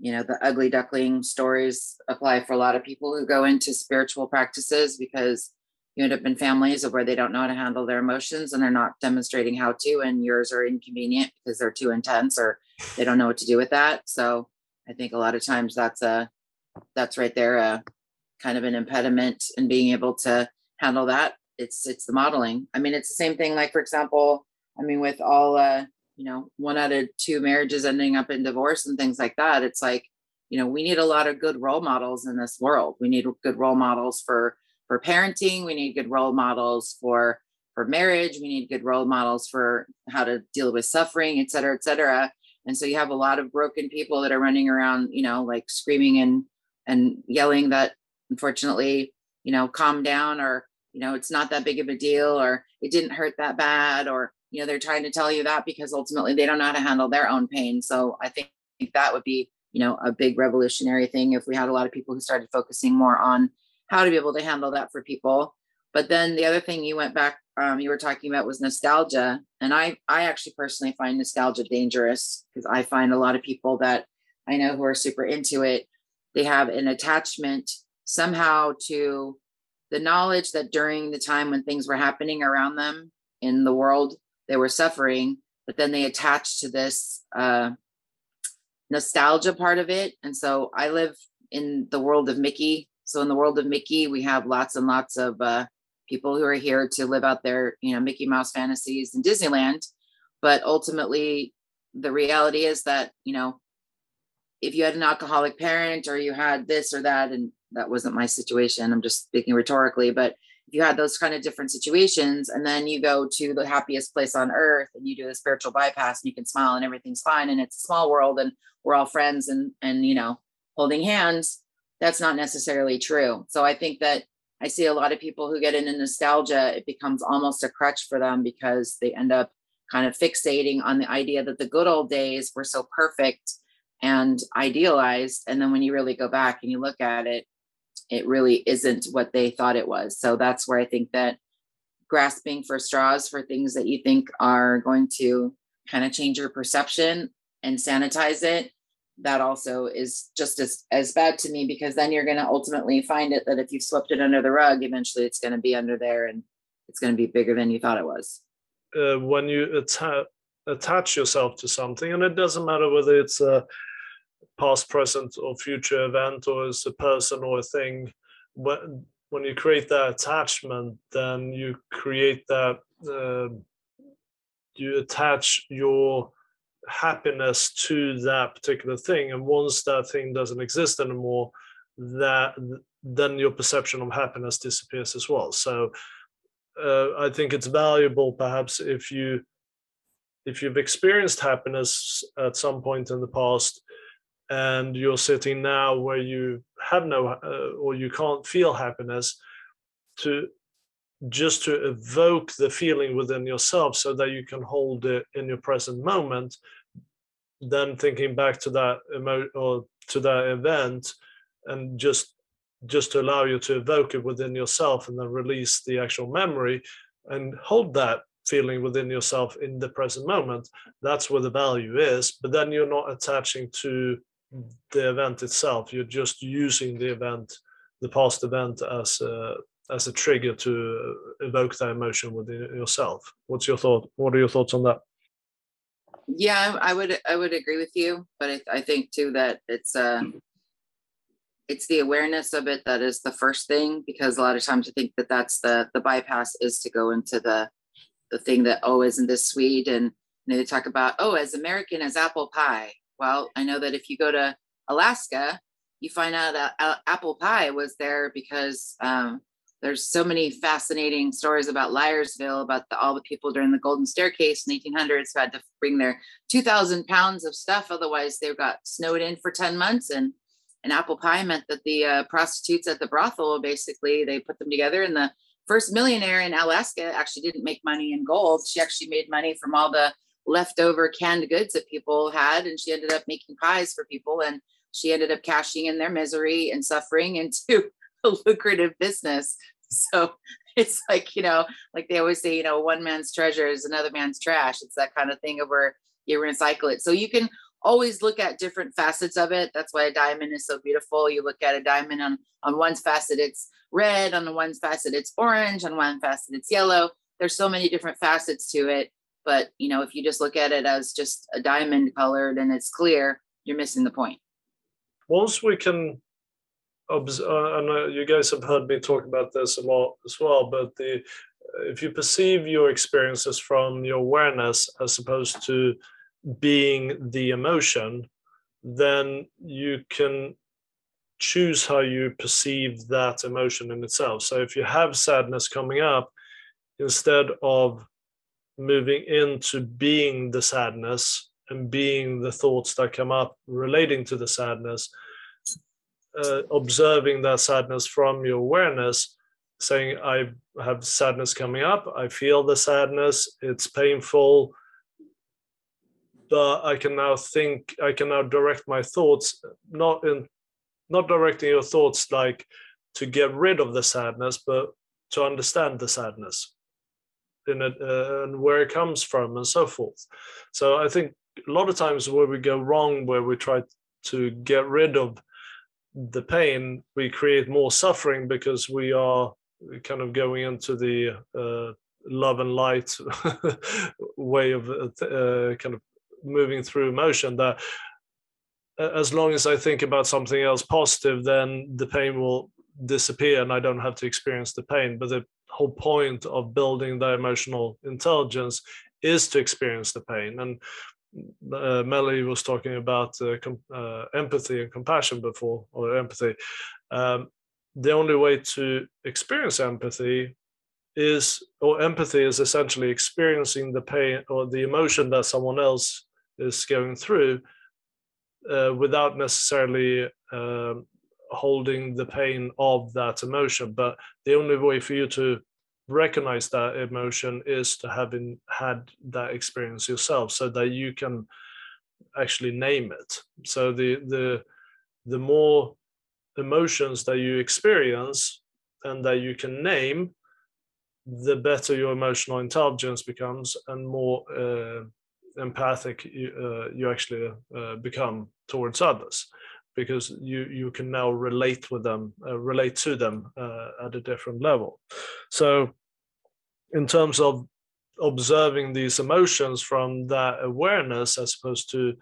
you know, the ugly duckling stories apply for a lot of people who go into spiritual practices because you end up in families where they don't know how to handle their emotions and they're not demonstrating how to, and yours are inconvenient because they're too intense or they don't know what to do with that. So I think a lot of times that's a that's right there a kind of an impediment in being able to handle that. It's it's the modeling. I mean, it's the same thing. Like for example, I mean, with all uh, you know one out of two marriages ending up in divorce and things like that it's like you know we need a lot of good role models in this world. We need good role models for for parenting. We need good role models for for marriage. We need good role models for how to deal with suffering et cetera et cetera. And so you have a lot of broken people that are running around you know like screaming and and yelling that unfortunately you know calm down or you know it's not that big of a deal or it didn't hurt that bad or you know they're trying to tell you that because ultimately they don't know how to handle their own pain. So i think that would be you know a big revolutionary thing if we had a lot of people who started focusing more on how to be able to handle that for people. But then the other thing you went back um, you were talking about was nostalgia. And i i actually personally find nostalgia dangerous because i find a lot of people that i know who are super into it they have an attachment somehow to the knowledge that during the time when things were happening around them in the world they were suffering, but then they attached to this uh, nostalgia part of it. And so I live in the world of Mickey. So in the world of Mickey, we have lots and lots of uh, people who are here to live out their, you know, Mickey Mouse fantasies in Disneyland. But ultimately, the reality is that, you know, if you had an alcoholic parent or you had this or that, and that wasn't my situation, I'm just speaking rhetorically, but you had those kind of different situations and then you go to the happiest place on earth and you do a spiritual bypass and you can smile and everything's fine and it's a small world and we're all friends and and you know holding hands that's not necessarily true. So i think that i see a lot of people who get into nostalgia it becomes almost a crutch for them because they end up kind of fixating on the idea that the good old days were so perfect and idealized and then when you really go back and you look at it it really isn't what they thought it was. So that's where I think that grasping for straws for things that you think are going to kind of change your perception and sanitize it that also is just as as bad to me because then you're going to ultimately find it that if you've swept it under the rug eventually it's going to be under there and it's going to be bigger than you thought it was uh, when you atta- attach yourself to something and it doesn't matter whether it's a past, present, or future event, or as a person or a thing. When when you create that attachment, then you create that uh, you attach your happiness to that particular thing, and once that thing doesn't exist anymore, that then your perception of happiness disappears as well. So uh, I think it's valuable, perhaps, if you if you've experienced happiness at some point in the past and you're sitting now where you have no uh, or you can't feel happiness to just to evoke the feeling within yourself so that you can hold it in your present moment then thinking back to that emo- or to that event and just just to allow you to evoke it within yourself and then release the actual memory and hold that feeling within yourself in the present moment. That's where the value is but then you're not attaching to the event itself. You're just using the event, the past event, as a, as a trigger to evoke that emotion within yourself. What's your thought? What are your thoughts on that? Yeah, I would I would agree with you, but I, I think too that it's uh it's the awareness of it that is the first thing because a lot of times I think that that's the the bypass is to go into the the thing that oh isn't this sweet and you know, they talk about oh as American as apple pie well, I know that if you go to Alaska, you find out that apple pie was there because um, there's so many fascinating stories about Liarsville, about the, all the people during the Golden Staircase in 1800s who had to bring their 2,000 pounds of stuff. Otherwise, they got snowed in for 10 months. And an apple pie meant that the uh, prostitutes at the brothel basically they put them together. And the first millionaire in Alaska actually didn't make money in gold. She actually made money from all the leftover canned goods that people had and she ended up making pies for people and she ended up cashing in their misery and suffering into a lucrative business. So it's like you know like they always say you know one man's treasure is another man's trash. It's that kind of thing of where you recycle it. So you can always look at different facets of it. That's why a diamond is so beautiful. You look at a diamond on on one facet it's red on the one facet it's orange on one facet it's yellow. There's so many different facets to it but you know, if you just look at it as just a diamond colored and it's clear, you're missing the point. Once we can observe, uh, and uh, you guys have heard me talk about this a lot as well, but the if you perceive your experiences from your awareness as opposed to being the emotion, then you can choose how you perceive that emotion in itself. So if you have sadness coming up, instead of moving into being the sadness and being the thoughts that come up relating to the sadness, uh, observing that sadness from your awareness, saying, I have sadness coming up, I feel the sadness, it's painful, but I can now think, I can now direct my thoughts, not in not directing your thoughts like to get rid of the sadness, but to understand the sadness in it uh, and where it comes from and so forth. So I think a lot of times where we go wrong, where we try to get rid of the pain, we create more suffering because we are kind of going into the uh, love and light way of uh, kind of moving through emotion that as long as I think about something else positive, then the pain will disappear and I don't have to experience the pain. But the whole point of building the emotional intelligence is to experience the pain. And uh, Melly was talking about uh, uh, empathy and compassion before, or empathy. Um, the only way to experience empathy is, or empathy is essentially experiencing the pain or the emotion that someone else is going through uh, without necessarily um, holding the pain of that emotion. But the only way for you to recognize that emotion is to having had that experience yourself so that you can actually name it so the the the more emotions that you experience and that you can name the better your emotional intelligence becomes and more uh, empathic you, uh, you actually uh, become towards others because you you can now relate with them uh, relate to them uh, at a different level. So in terms of observing these emotions from that awareness as opposed to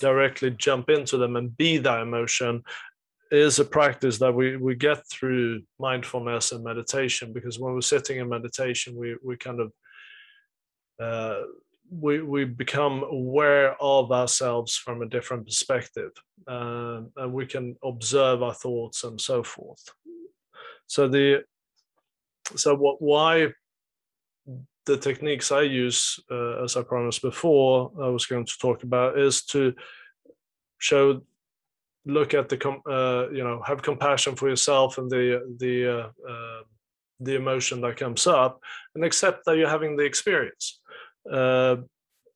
directly jump into them and be that emotion is a practice that we, we get through mindfulness and meditation because when we're sitting in meditation we, we kind of uh, we, we become aware of ourselves from a different perspective uh, and we can observe our thoughts and so forth. So the so what why the techniques i use uh, as i promised before i was going to talk about is to show look at the uh, you know have compassion for yourself and the the uh, uh, the emotion that comes up and accept that you're having the experience uh,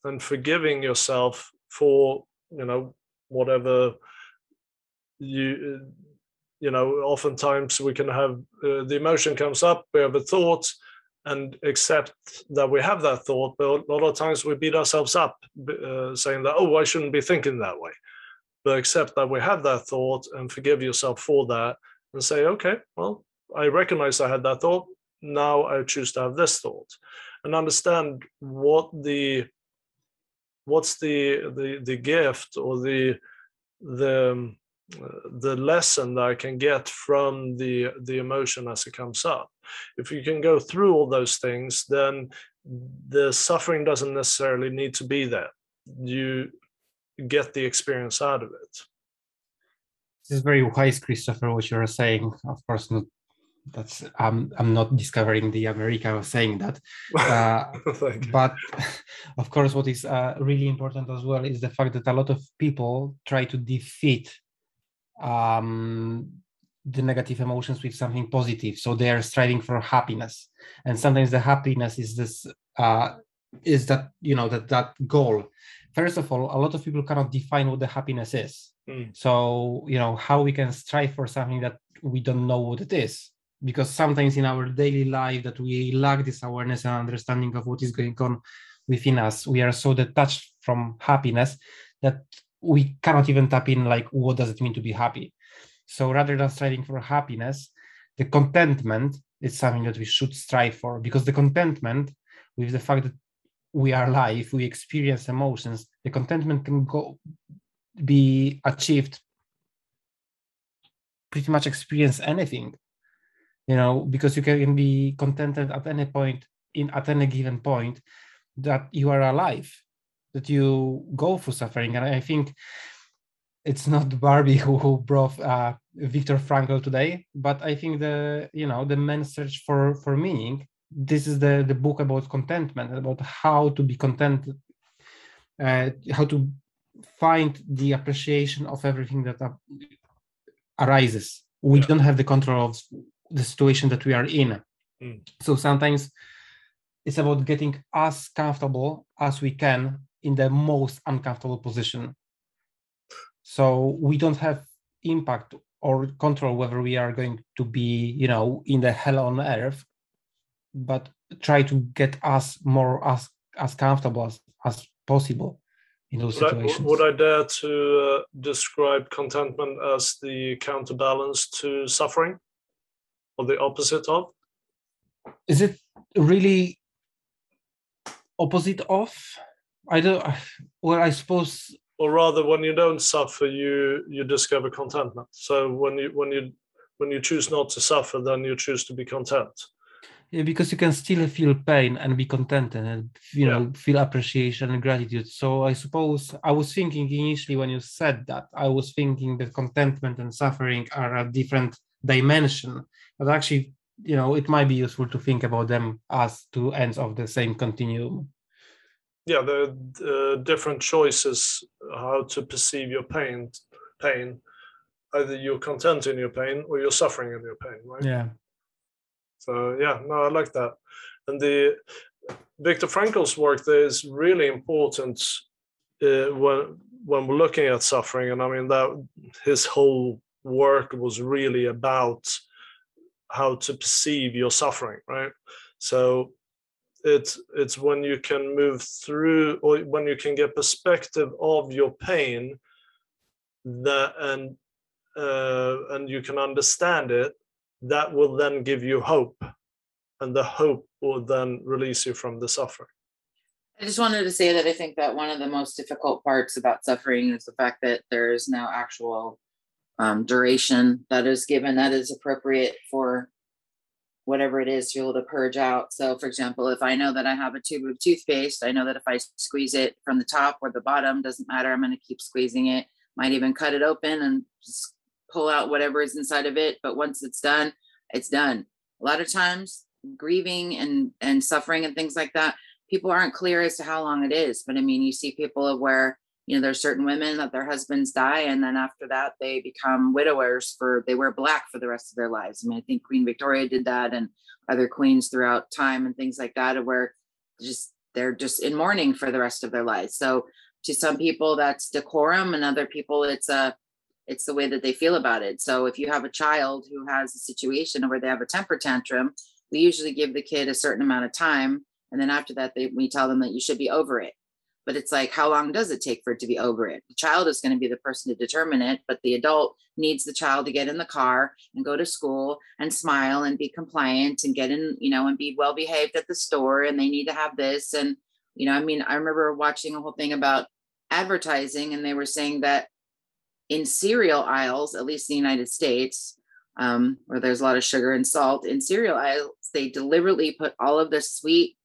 and forgiving yourself for you know whatever you you know oftentimes we can have uh, the emotion comes up we have a thought and accept that we have that thought but a lot of times we beat ourselves up uh, saying that oh i shouldn't be thinking that way. But accept that we have that thought and forgive yourself for that and say okay well i recognize i had that thought. Now i choose to have this thought and understand what the what's the the the gift or the the um, the lesson that I can get from the the emotion as it comes up. If you can go through all those things, then the suffering doesn't necessarily need to be there. You get the experience out of it. This is very wise, Christopher, what you're saying. Of course, not that's I'm I'm not discovering the America of saying that, uh, but of course, what is uh, really important as well is the fact that a lot of people try to defeat um, the negative emotions with something positive. So they are striving for happiness, and sometimes the happiness is this uh, is that you know that that goal. First of all, a lot of people cannot define what the happiness is. Mm. So you know how we can strive for something that we don't know what it is because sometimes in our daily life that we lack this awareness and understanding of what is going on within us we are so detached from happiness that we cannot even tap in like what does it mean to be happy? So rather than striving for happiness the contentment is something that we should strive for because the contentment with the fact that we are alive we experience emotions the contentment can go be achieved pretty much experience anything you know because you can be contented at any point in at any given point that you are alive that you go through suffering and i think it's not barbie who, who brought uh, viktor frankl today but i think the you know the Man's search for for meaning this is the the book about contentment about how to be content uh, how to find the appreciation of everything that arises we yeah. don't have the control of the situation that we are in. Mm. So sometimes it's about getting as comfortable as we can in the most uncomfortable position. So we don't have impact or control whether we are going to be, you know, in the hell on earth, but try to get us more as as comfortable as, as possible in those would situations. I, would I dare to uh, describe contentment as the counterbalance to suffering? Or the opposite of? Is it really opposite of? I don't. Well, I suppose or rather when you don't suffer you you discover contentment so when you when you when you choose not to suffer then you choose to be content yeah, because you can still feel pain and be contented and uh, you yeah. know feel appreciation and gratitude so i suppose i was thinking initially when you said that i was thinking that contentment and suffering are a different dimension. But actually you know it might be useful to think about them as two ends of the same continuum. Yeah the uh, different choices how to perceive your pain pain. Either you're content in your pain or you're suffering in your pain right? Yeah. So yeah, no, I like that. And the Viktor Frankl's work there is really important uh, when when we're looking at suffering. And I mean that his whole work was really about how to perceive your suffering, right? So it's it's when you can move through or when you can get perspective of your pain that and uh, and you can understand it that will then give you hope and the hope will then release you from the suffering i just wanted to say that i think that one of the most difficult parts about suffering is the fact that there is no actual um, duration that is given that is appropriate for whatever it is to be able to purge out so for example if i know that i have a tube of toothpaste i know that if i squeeze it from the top or the bottom doesn't matter i'm going to keep squeezing it might even cut it open and just pull out whatever is inside of it. But once it's done, it's done. A lot of times, grieving and and suffering and things like that, people aren't clear as to how long it is. But I mean, you see people where you know there's certain women that their husbands die, and then after that they become widowers for they wear black for the rest of their lives. I mean, I think Queen Victoria did that, and other queens throughout time and things like that, where just they're just in mourning for the rest of their lives. So to some people that's decorum, and other people it's a it's the way that they feel about it. So if you have a child who has a situation where they have a temper tantrum, we usually give the kid a certain amount of time. And then after that, they, we tell them that you should be over it. But it's like, how long does it take for it to be over it? The child is going to be the person to determine it, but the adult needs the child to get in the car and go to school and smile and be compliant and get in, you know, and be well behaved at the store. And they need to have this. And, you know, I mean, I remember watching a whole thing about advertising, and they were saying that in cereal aisles, at least in the United States, um, where there's a lot of sugar and salt, in cereal aisles, they deliberately put all of the sweet,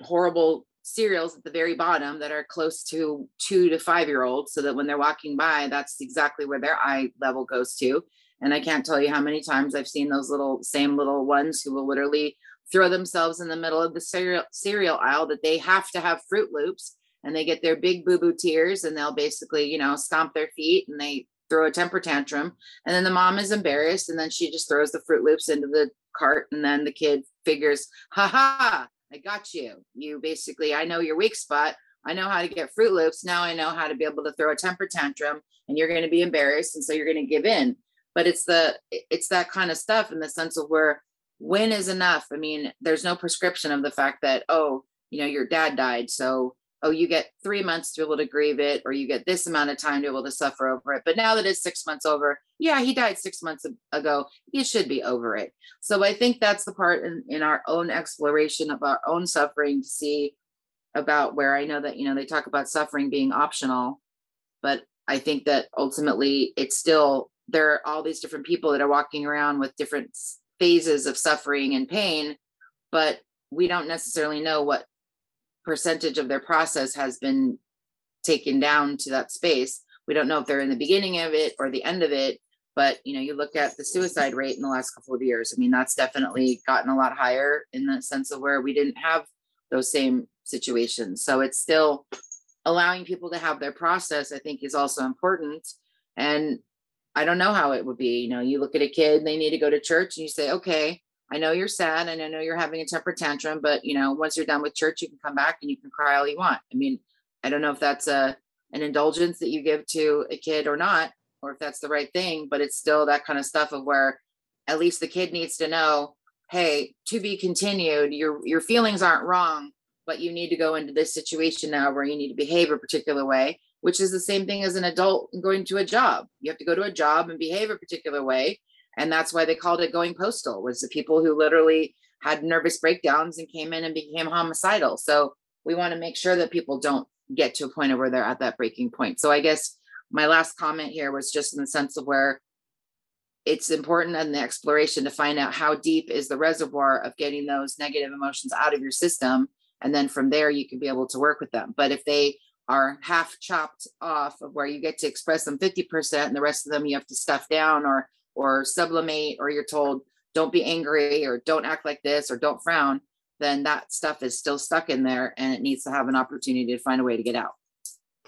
horrible cereals at the very bottom that are close to two to five year olds so that when they're walking by, that's exactly where their eye level goes to. And I can't tell you how many times I've seen those little same little ones who will literally throw themselves in the middle of the cereal cereal aisle that they have to have Froot Loops and they get their big boo boo tears and they'll basically, you know, stomp their feet and they throw a temper tantrum. And then the mom is embarrassed and then she just throws the Froot Loops into the cart. And then the kid figures, ha ha, I got you. You basically, I know your weak spot. I know how to get Froot Loops. Now I know how to be able to throw a temper tantrum and you're going to be embarrassed. And so you're going to give in. But it's the, it's that kind of stuff in the sense of where when is enough. I mean, there's no prescription of the fact that, oh, you know, your dad died. So oh, you get three months to be able to grieve it, or you get this amount of time to be able to suffer over it. But now that it's six months over, yeah, he died six months ago. You should be over it. So I think that's the part in, in our own exploration of our own suffering to see about where I know that, you know, they talk about suffering being optional, but I think that ultimately it's still, there are all these different people that are walking around with different phases of suffering and pain, but we don't necessarily know what percentage of their process has been taken down to that space. We don't know if they're in the beginning of it or the end of it, but you know, you look at the suicide rate in the last couple of years. I mean, that's definitely gotten a lot higher in the sense of where we didn't have those same situations. So it's still allowing people to have their process, I think, is also important. And I don't know how it would be. You know, you look at a kid, they need to go to church, and you say, okay, I know you're sad and I know you're having a temper tantrum, but you know, once you're done with church, you can come back and you can cry all you want. I mean, I don't know if that's a an indulgence that you give to a kid or not, or if that's the right thing, but it's still that kind of stuff of where at least the kid needs to know, hey, to be continued, your your feelings aren't wrong, but you need to go into this situation now where you need to behave a particular way, which is the same thing as an adult going to a job. You have to go to a job and behave a particular way and that's why they called it going postal was the people who literally had nervous breakdowns and came in and became homicidal. So we want to make sure that people don't get to a point of where they're at that breaking point. So I guess my last comment here was just in the sense of where it's important in the exploration to find out how deep is the reservoir of getting those negative emotions out of your system. And then from there you can be able to work with them. But if they are half chopped off of where you get to express them 50% and the rest of them you have to stuff down or or sublimate or you're told don't be angry or don't act like this or don't frown then that stuff is still stuck in there and it needs to have an opportunity to find a way to get out.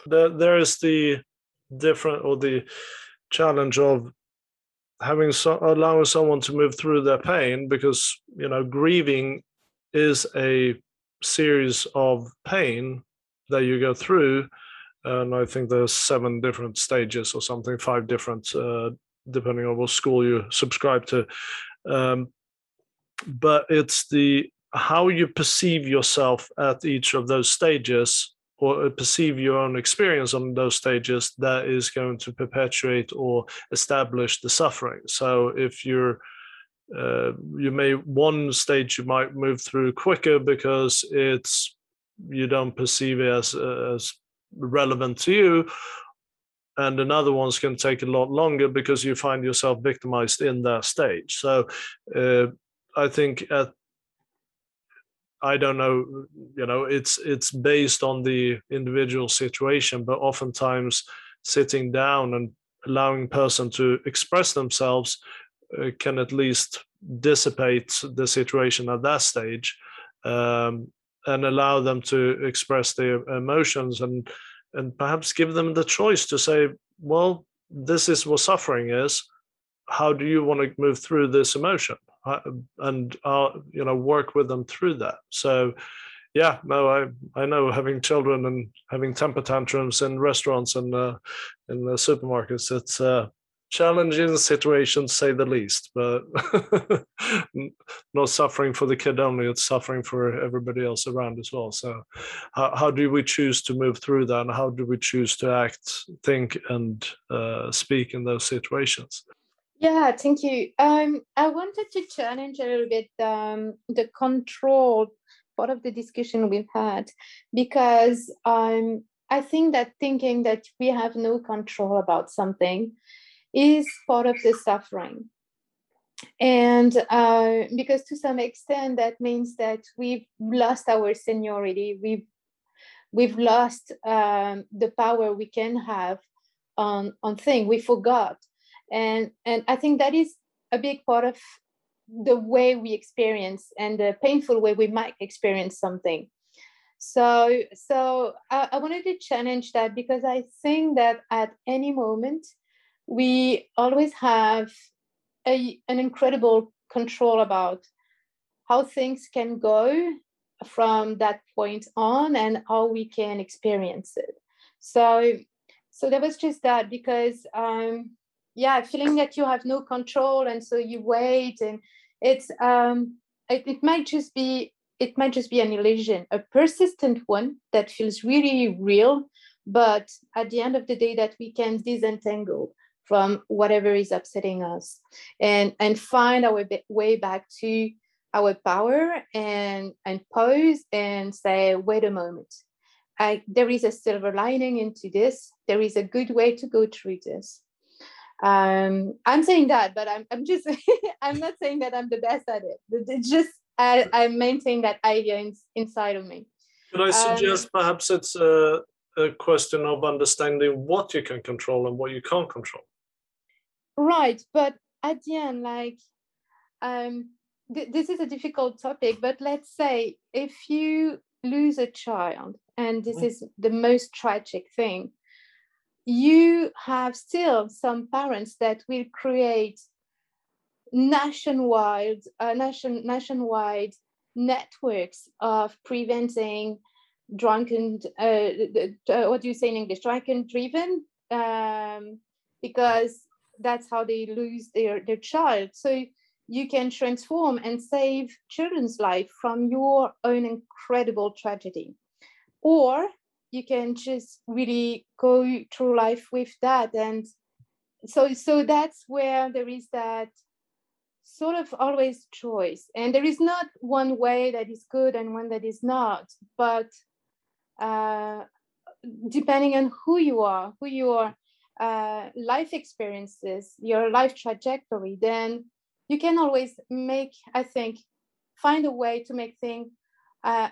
There, there is the different or the challenge of having so, allowing someone to move through their pain because you know grieving is a series of pain that you go through and i think there's seven different stages or something five different uh, depending on what school you subscribe to. Um, but it's the how you perceive yourself at each of those stages or perceive your own experience on those stages that is going to perpetuate or establish the suffering. So if you're uh, you may one stage you might move through quicker because it's you don't perceive it as as relevant to you and another one's can take a lot longer because you find yourself victimized in that stage. So uh, i think at I don't know, you know, it's it's based on the individual situation, but oftentimes sitting down and allowing person to express themselves uh, can at least dissipate the situation at that stage um, and allow them to express their emotions and and perhaps give them the choice to say, well, this is what suffering is. How do you want to move through this emotion? and uh, you know work with them through that so yeah no i i know having children and having temper tantrums in restaurants and uh, in the supermarkets it's a challenging situation say the least but not suffering for the kid only it's suffering for everybody else around as well so how, how do we choose to move through that and how do we choose to act think and uh, speak in those situations yeah, thank you. Um, I wanted to challenge a little bit um, the control part of the discussion we've had because um, I think that thinking that we have no control about something is part of the suffering. And uh, because to some extent that means that we've lost our seniority, we've we've lost um, the power we can have on on thing. We forgot and and i think that is a big part of the way we experience and the painful way we might experience something so so I, I, wanted to challenge that because i think that at any moment we always have a, an incredible control about how things can go from that point on and how we can experience it. So so that was just that because um yeah feeling that you have no control and so you wait and it's um it, it might just be it might just be an illusion a persistent one that feels really real but at the end of the day that we can disentangle from whatever is upsetting us and and find our way back to our power and and pause and say wait a moment I, there is a silver lining into this there is a good way to go through this um, I'm saying that, but I'm, I'm just, I'm not saying that I'm the best at it. It's just, I, I maintain that idea in, inside of me. Could I suggest um, perhaps it's a, a question of understanding what you can control and what you can't control? Right. But at the end, like, um, th- this is a difficult topic, but let's say if you lose a child, and this mm. is the most tragic thing, you have still some parents that will create nationwide uh, nation, nationwide networks of preventing drunken uh, uh, what do you say in english drunken driven um, because that's how they lose their, their child. So you can transform and save children's life from your own incredible tragedy. Or you can just really go through life with that. And so so that's where there is that sort of always choice. And there is not one way that is good and one that is not but uh, depending on who you are, who your uh, life experiences, your life trajectory, then you can always make, I think, find a way to make things uh,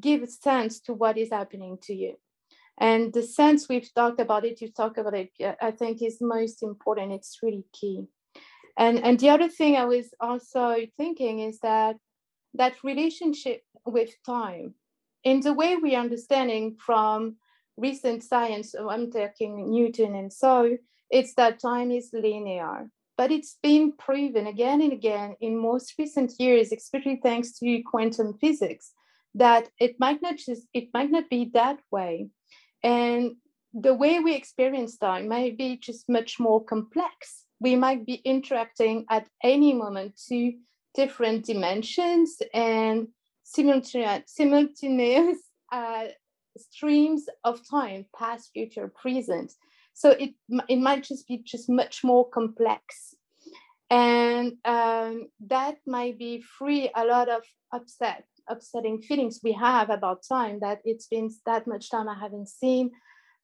give sense to what is happening to you. And the sense we've talked about it, you talk about it, I think is most important. It's really key. And, and the other thing I was also thinking is that that relationship with time, in the way we're understanding from recent science, so I'm taking Newton and so, it's that time is linear. But it's been proven again and again in most recent years, especially thanks to quantum physics, that it might not just it might not be that way. And the way we experience time might be just much more complex. We might be interacting at any moment to different dimensions and simultaneous, simultaneous uh, streams of time, past, future, present. So it, it might just be just much more complex. And um, that might be free a lot of upset, upsetting feelings we have about time that it's been that much time I haven't seen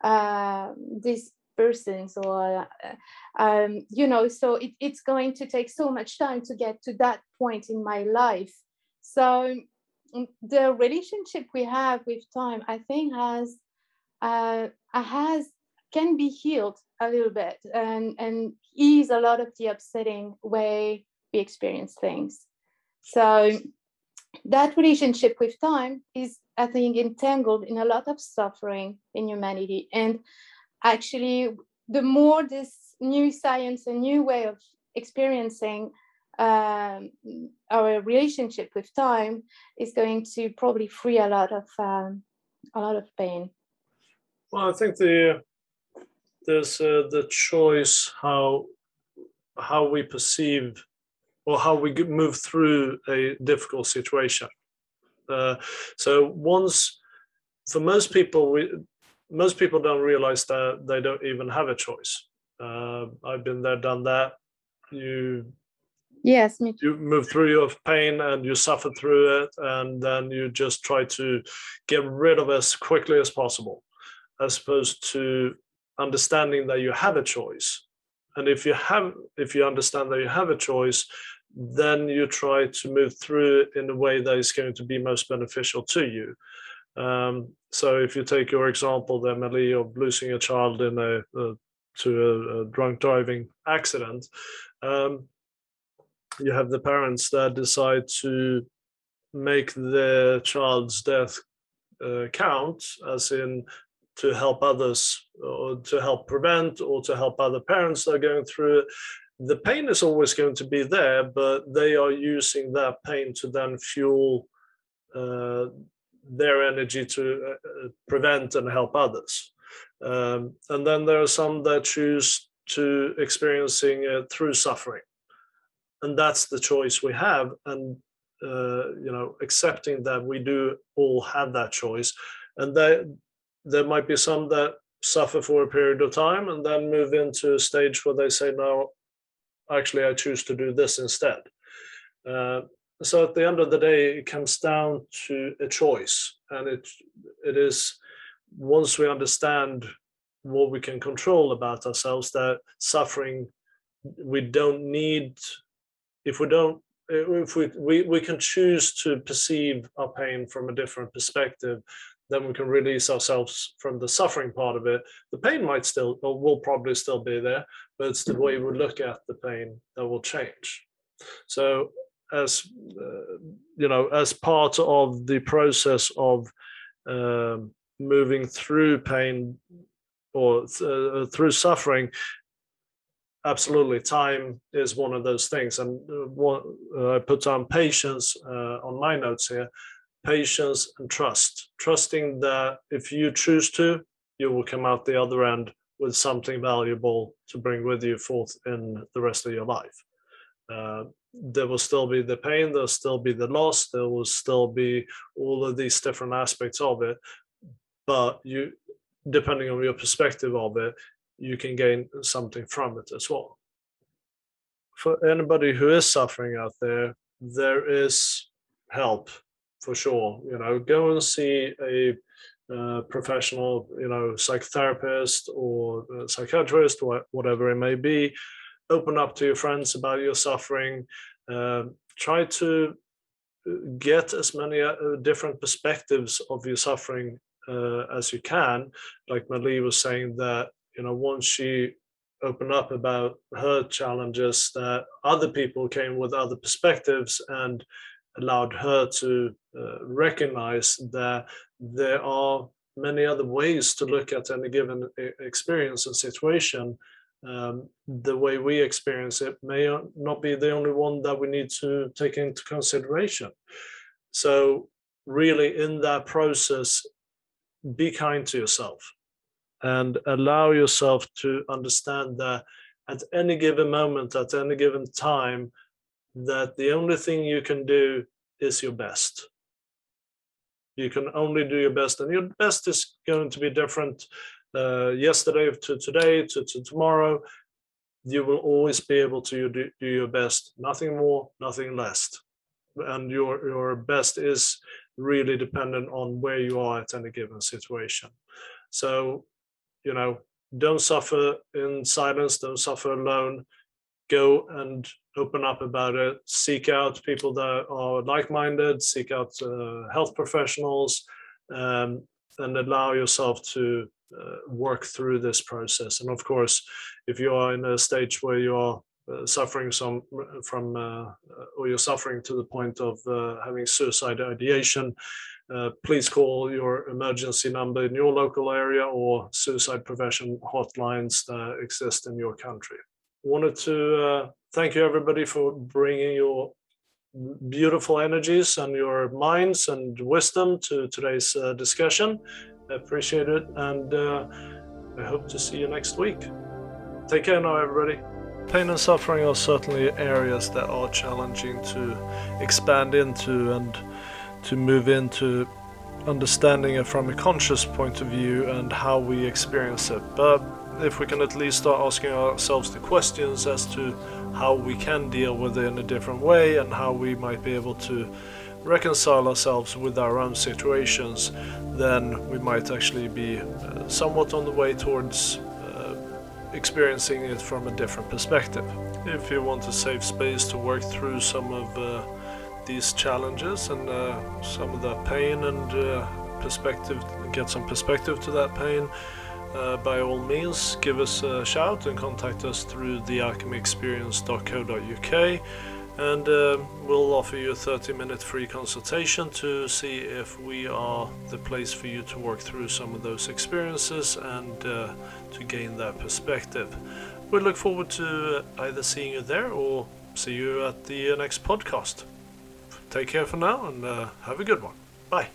uh, these persons or, uh, um, you know, so it, it's going to take so much time to get to that point in my life. So the relationship we have with time, I think has, uh, has can be healed a little bit and, and ease a lot of the upsetting way we experience things. So that relationship with time is, I think, entangled in a lot of suffering in humanity. And actually, the more this new science, a new way of experiencing um, our relationship with time is going to probably free a lot of um, a lot of pain. Well, I think the there's uh, the choice how how we perceive or how we move through a difficult situation. Uh, so once, for most people, we most people don't realize that they don't even have a choice. Uh, I've been there, done that. You yes, me you move through your pain and you suffer through it, and then you just try to get rid of it as quickly as possible, as opposed to understanding that you have a choice. And if you have if you understand that you have a choice then you try to move through it in a way that is going to be most beneficial to you. Um, so if you take your example Emily of losing a child in a, a to a, a, drunk driving accident um, you have the parents that decide to make their child's death uh, count as in to help others or to help prevent or to help other parents that are going through it. The pain is always going to be there but they are using that pain to then fuel uh, their energy to uh, prevent and help others. Um, and then there are some that choose to experiencing it through suffering and that's the choice we have and uh, you know accepting that we do all have that choice and that there might be some that suffer for a period of time and then move into a stage where they say, no, actually, I choose to do this instead. Uh, so at the end of the day, it comes down to a choice, and it it is once we understand what we can control about ourselves that suffering we don't need if we don't if we, we we can choose to perceive our pain from a different perspective then we can release ourselves from the suffering part of it. The pain might still, or will probably still be there, but it's the way we look at the pain that will change. So, as uh, you know, as part of the process of um, moving through pain or th- uh, through suffering, absolutely, time is one of those things. And uh, what, uh, I put on patience uh, on my notes here patience, and trust. Trusting that if you choose to, you will come out the other end with something valuable to bring with you forth in the rest of your life. Uh, there will still be the pain, there'll still be the loss, there will still be all of these different aspects of it. But you, depending on your perspective of it, you can gain something from it as well. For anybody who is suffering out there, there is help for sure. You know, go and see a uh, professional, you know, psychotherapist or psychiatrist, whatever it may be. Open up to your friends about your suffering. Uh, try to uh, get as many uh, different perspectives of your suffering uh, as you can. Like Malie was saying that, you know, once she opened up about her challenges, that other people came with other perspectives and allowed her to uh, recognize that there are many other ways to look at any given experience and situation. Um, the way we experience it may not be the only one that we need to take into consideration. So, really, in that process, be kind to yourself and allow yourself to understand that at any given moment, at any given time, that the only thing you can do is your best. You can only do your best, and your best is going to be different uh, yesterday to today to, to tomorrow. You will always be able to do, do your best, nothing more, nothing less. And your your best is really dependent on where you are at any given situation. So, you know, don't suffer in silence, don't suffer alone. Go and open up about it seek out people that are like-minded seek out uh, health professionals um, and allow yourself to uh, work through this process and of course if you are in a stage where you are uh, suffering some from uh, or you're suffering to the point of uh, having suicide ideation uh, please call your emergency number in your local area or suicide prevention hotlines that exist in your country wanted to thank you everybody for bringing your beautiful energies and your minds and wisdom to today's uh, discussion. I appreciate it, and uh, I hope to see you next week. Take care now, everybody. Pain and suffering are certainly areas that are challenging to expand into and to move into understanding it from a conscious point of view and how we experience it. But if we can at least start asking ourselves the questions as to how we can deal with it in a different way and how we might be able to reconcile ourselves with our own situations, then we might actually be uh, somewhat on the way towards uh, experiencing it from a different perspective. If you want a safe space to work through some of uh, these challenges and uh, some of that pain and uh, perspective, get some perspective to that pain, uh, by all means, give us a shout and contact us through thealchemyexperience.co.uk and uh, we'll offer you a 30 minute free consultation to see if we are the place for you to work through some of those experiences and uh, to gain that perspective. We look forward to either seeing you there or see you at the next podcast. Take care for now and uh, have a good one. Bye.